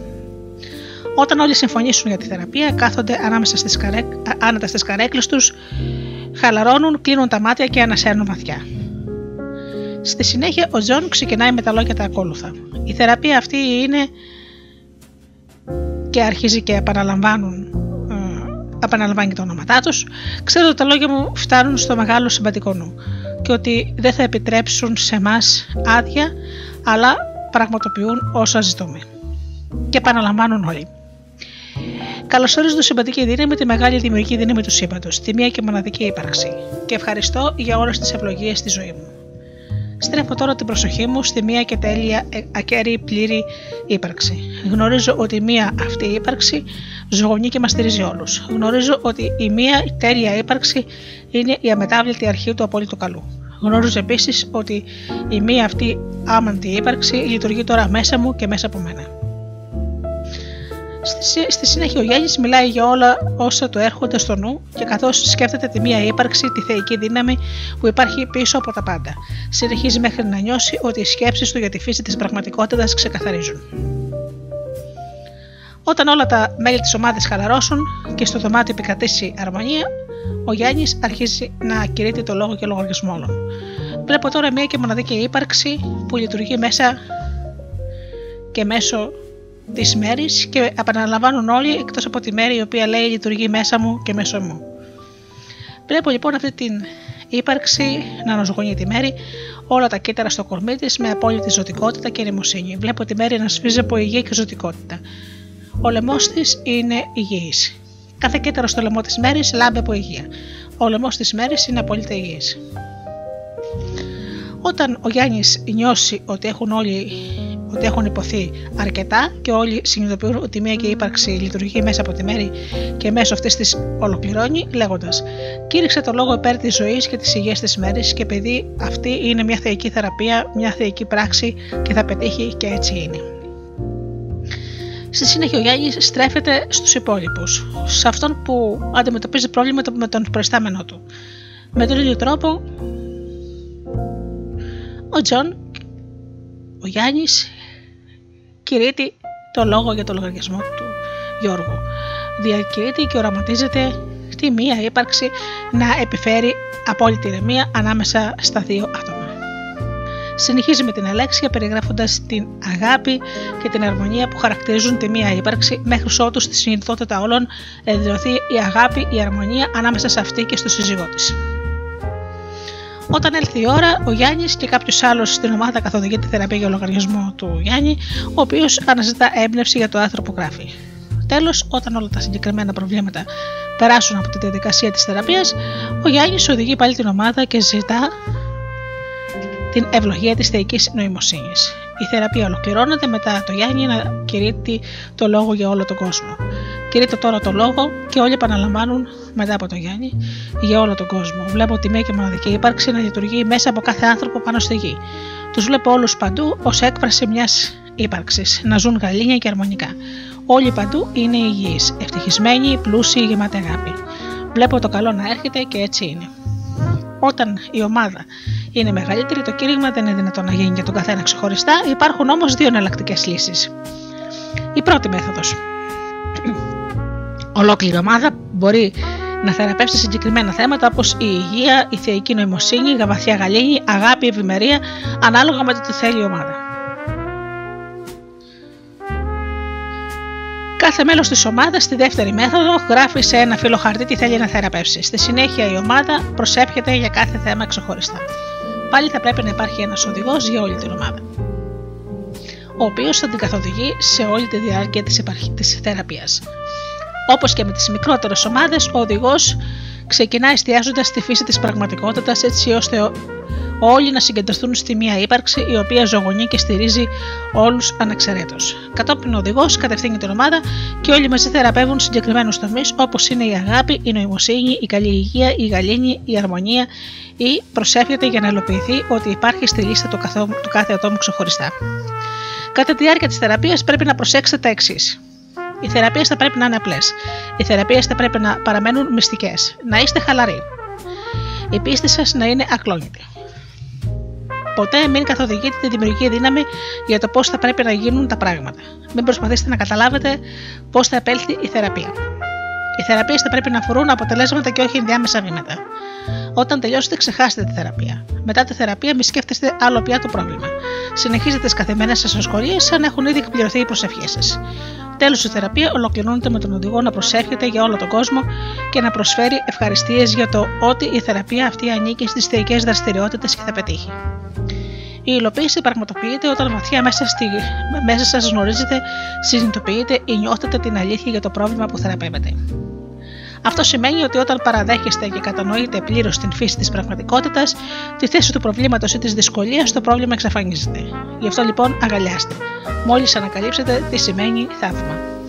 Όταν όλοι συμφωνήσουν για τη θεραπεία, κάθονται ανάμεσα στις καρέκ, άνετα στις καρέκλες τους, χαλαρώνουν, κλείνουν τα μάτια και ανασαίνουν βαθιά. Στη συνέχεια, ο Τζον ξεκινάει με τα λόγια τα ακόλουθα. Η θεραπεία αυτή είναι και αρχίζει και επαναλαμβάνουν ε, επαναλαμβάνει και τα ονόματά τους, ξέρω ότι τα λόγια μου φτάνουν στο μεγάλο συμπατικό νου και ότι δεν θα επιτρέψουν σε εμά άδεια, αλλά πραγματοποιούν όσα ζητούμε. Και επαναλαμβάνουν όλοι. Καλωσορίζω το συμπατική δύναμη, τη μεγάλη δημιουργική δύναμη του σύμπαντος, τη μία και μοναδική ύπαρξη. Και ευχαριστώ για όλες τις ευλογίες στη ζωή μου. Στρέφω τώρα την προσοχή μου στη μία και τέλεια ε, ακέραιη πλήρη ύπαρξη. Γνωρίζω ότι η μία αυτή η ύπαρξη ζωγονεί και μας στηρίζει όλους. Γνωρίζω ότι η μία τέλεια ύπαρξη είναι η αμετάβλητη αρχή του απόλυτου καλού. Γνωρίζω επίσης ότι η μία αυτή άμαντη ύπαρξη λειτουργεί τώρα μέσα μου και μέσα από μένα. Στη, στη συνέχεια ο Γιάννης μιλάει για όλα όσα του έρχονται στο νου και καθώς σκέφτεται τη μία ύπαρξη, τη θεϊκή δύναμη που υπάρχει πίσω από τα πάντα. Συνεχίζει μέχρι να νιώσει ότι οι σκέψεις του για τη φύση της πραγματικότητας ξεκαθαρίζουν. Όταν όλα τα μέλη της ομάδας χαλαρώσουν και στο δωμάτιο επικρατήσει αρμονία, ο Γιάννης αρχίζει να κηρύττει το λόγο και λογαριασμό όλων. Βλέπω τώρα μία και μοναδική ύπαρξη που λειτουργεί μέσα και μέσω της μέρης και επαναλαμβάνουν όλοι εκτός από τη μέρη η οποία λέει λειτουργεί μέσα μου και μέσω μου. Βλέπω λοιπόν αυτή την ύπαρξη να αναζωογονεί τη μέρη, όλα τα κύτταρα στο κορμί της με απόλυτη ζωτικότητα και νοημοσύνη. Βλέπω τη μέρη να σφίζει από υγεία και ζωτικότητα. Ο λαιμός της είναι υγιής. Κάθε κύτταρο στο λαιμό της μέρης λάμπει από υγεία. Ο λαιμός της μέρης είναι απόλυτα υγιής. Όταν ο Γιάννης νιώσει ότι έχουν όλοι ότι έχουν υποθεί αρκετά και όλοι συνειδητοποιούν ότι μία και ύπαρξη λειτουργεί μέσα από τη μέρη και μέσω αυτής της ολοκληρώνει, λέγοντας: Κήρυξε το λόγο υπέρ της ζωής και της υγείας της Μαίρης και επειδή αυτή είναι μια θεϊκή θεραπεία, μια θεϊκή πράξη και θα πετύχει και έτσι είναι. Στη συνέχεια ο Γιάννης στρέφεται στους υπόλοιπους, σε αυτόν που αντιμετωπίζει πρόβλημα με τον προϊστάμενό του. Με τον ίδιο τρόπο, ο Τζον, ο Γιάννης κηρύττει το λόγο για το λογαριασμό του Γιώργου. Διακηρύττει και οραματίζεται τη μία ύπαρξη να επιφέρει απόλυτη ηρεμία ανάμεσα στα δύο άτομα. Συνεχίζει με την αλέξια περιγράφοντας την αγάπη και την αρμονία που χαρακτηρίζουν τη μία ύπαρξη μέχρι ότου στη συνειδητότητα όλων εδραιωθεί η αγάπη, η αρμονία ανάμεσα σε αυτή και στο σύζυγό της. Όταν έλθει η ώρα, ο Γιάννης και κάποιος άλλος στην ομάδα καθοδηγεί τη θεραπεία για λογαριασμό του Γιάννη, ο οποίος αναζητά έμπνευση για το άρθρο που γράφει. Τέλος, όταν όλα τα συγκεκριμένα προβλήματα περάσουν από τη διαδικασία της θεραπείας, ο Γιάννης οδηγεί πάλι την ομάδα και ζητά την ευλογία της θεϊκής νοημοσύνης. Η θεραπεία ολοκληρώνεται μετά το Γιάννη να κηρύττει το λόγο για όλο τον κόσμο. Κηρύττω τώρα το λόγο και όλοι επαναλαμβάνουν μετά από τον Γιάννη για όλο τον κόσμο. Βλέπω τη μία και μοναδική ύπαρξη να λειτουργεί μέσα από κάθε άνθρωπο πάνω στη γη. Τους βλέπω όλους παντού ως έκφραση μιας ύπαρξης, να ζουν γαλήνια και αρμονικά. Όλοι παντού είναι υγιείς, ευτυχισμένοι, πλούσιοι, γεμάτοι αγάπη. Βλέπω το καλό να έρχεται και έτσι είναι. Όταν η ομάδα είναι μεγαλύτερη, το κήρυγμα δεν είναι δυνατόν να γίνει για τον καθένα ξεχωριστά, υπάρχουν όμως δύο εναλλακτικές λύσεις. Η πρώτη μέθοδος. Ολόκληρη ομάδα μπορεί να θεραπεύσει συγκεκριμένα θέματα όπως η υγεία, η θεϊκή νοημοσύνη, η γαβαθιά γαλήνη, αγάπη, ευημερία, ανάλογα με το τι θέλει η ομάδα. Κάθε μέλος της ομάδας στη δεύτερη μέθοδο γράφει σε ένα φύλλο χαρτί τι θέλει να θεραπεύσει. Στη συνέχεια η ομάδα προσέπχεται για κάθε θέμα ξεχωριστά. Πάλι θα πρέπει να υπάρχει ένας οδηγός για όλη την ομάδα, ο οποίος θα την καθοδηγεί σε όλη τη διάρκεια της θεραπείας. Όπως και με τις μικρότερες ομάδες, ο οδηγός ξεκινά εστιάζοντας στη φύση της πραγματικότητας έτσι ώστε όλοι να συγκεντρωθούν στη μία ύπαρξη η οποία ζωγονεί και στηρίζει όλους ανεξαιρέτως. Κατόπιν ο οδηγός κατευθύνει την ομάδα και όλοι μαζί θεραπεύουν συγκεκριμένους τομείς όπως είναι η αγάπη, η νοημοσύνη, η καλή υγεία, η γαλήνη, η αρμονία ή προσεύχεται για να ελοποιηθεί ότι υπάρχει στη λίστα του, του κάθε ατόμου ξεχωριστά. Κατά τη διάρκεια της θεραπείας πρέπει να προσέξετε τα εξής. Οι θεραπείες θα πρέπει να είναι απλές. Οι θεραπείες θα πρέπει να παραμένουν μυστικές. Να είστε χαλαροί. Η πίστη σας να είναι ακλόνητη. Ποτέ μην καθοδηγείτε τη δημιουργική δύναμη για το πώς θα πρέπει να γίνουν τα πράγματα. Μην προσπαθήσετε να καταλάβετε πώς θα επέλθει η θεραπεία. Οι θεραπείες θα πρέπει να αφορούν αποτελέσματα και όχι ενδιάμεσα βήματα. Όταν τελειώσετε, ξεχάσετε τη θεραπεία. Μετά τη θεραπεία, μη σκέφτεστε άλλο πια το πρόβλημα. Συνεχίζετε τις καθημερινές σας ασχολίε σαν να έχουν ήδη εκπληρωθεί οι προσευχές σας. Τέλος, η θεραπεία ολοκληρώνεται με τον οδηγό να προσεύχεται για όλο τον κόσμο και να προσφέρει ευχαριστίες για το ότι η θεραπεία αυτή ανήκει στις θεϊκές δραστηριότητες και θα πετύχει. Η υλοποίηση πραγματοποιείται όταν βαθιά μέσα, στη, μέσα σας γνωρίζετε, συνειδητοποιείτε ή νιώθετε την αλήθεια για το πρόβλημα που θεραπεύετε. Αυτό σημαίνει ότι όταν παραδέχεστε και κατανοείτε πλήρως την φύση της πραγματικότητας, τη θέση του προβλήματος ή της δυσκολίας, το πρόβλημα εξαφανίζεται. Γι' αυτό λοιπόν αγκαλιάστε. Μόλις ανακαλύψετε τι σημαίνει θαύμα.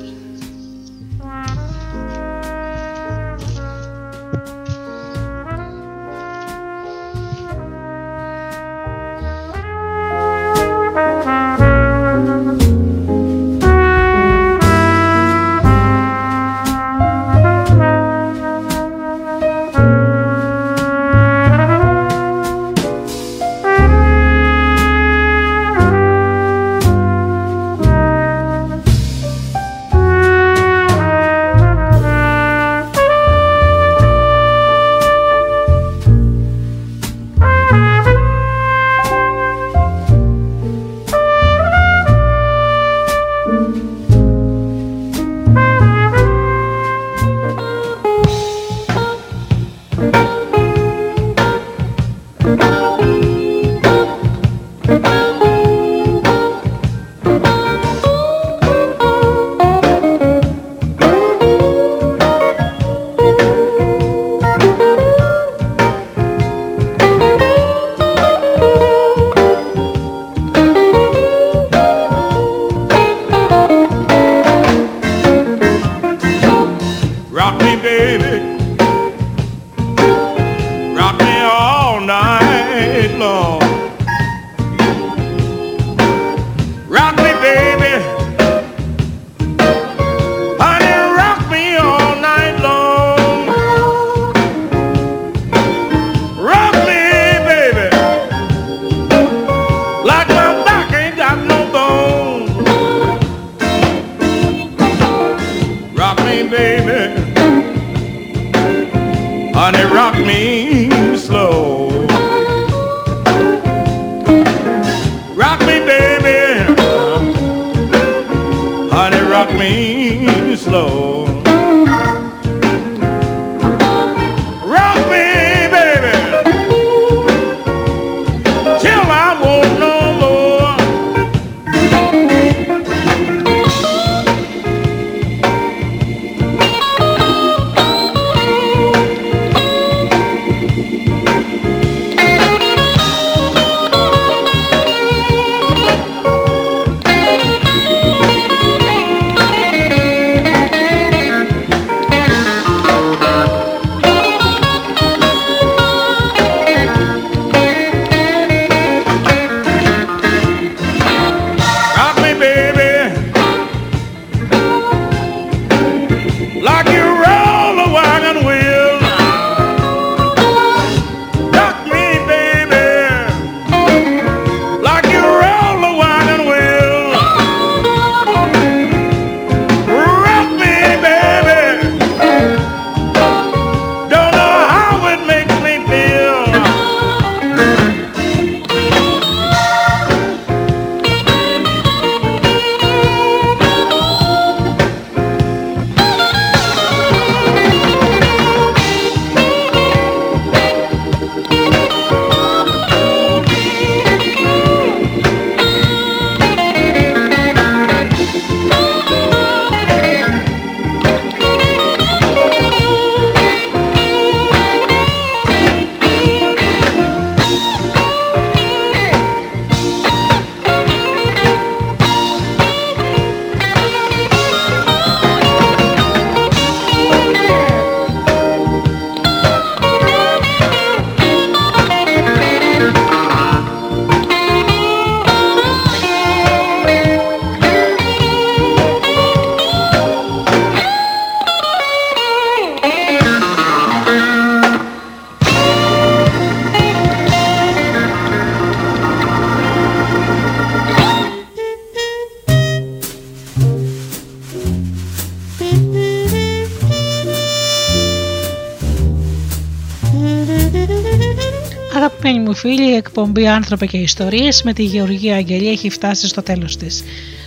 Η εκπομπή Άνθρωπε και Ιστορίες με τη Γεωργία Αγγελία έχει φτάσει στο τέλος της.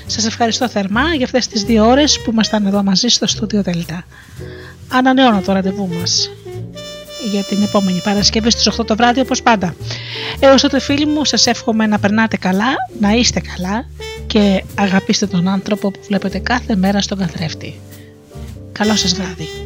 Σας ευχαριστώ θερμά για αυτές τις δύο ώρες που ήμασταν εδώ μαζί στο στούντιο Δέλτα. Ανανεώνω το ραντεβού μας για την επόμενη Παρασκευή στις 8 το βράδυ όπως πάντα. Έως τότε φίλοι μου σας εύχομαι να περνάτε καλά, να είστε καλά και αγαπήστε τον άνθρωπο που βλέπετε κάθε μέρα στον καθρέφτη. Καλό σας βράδυ.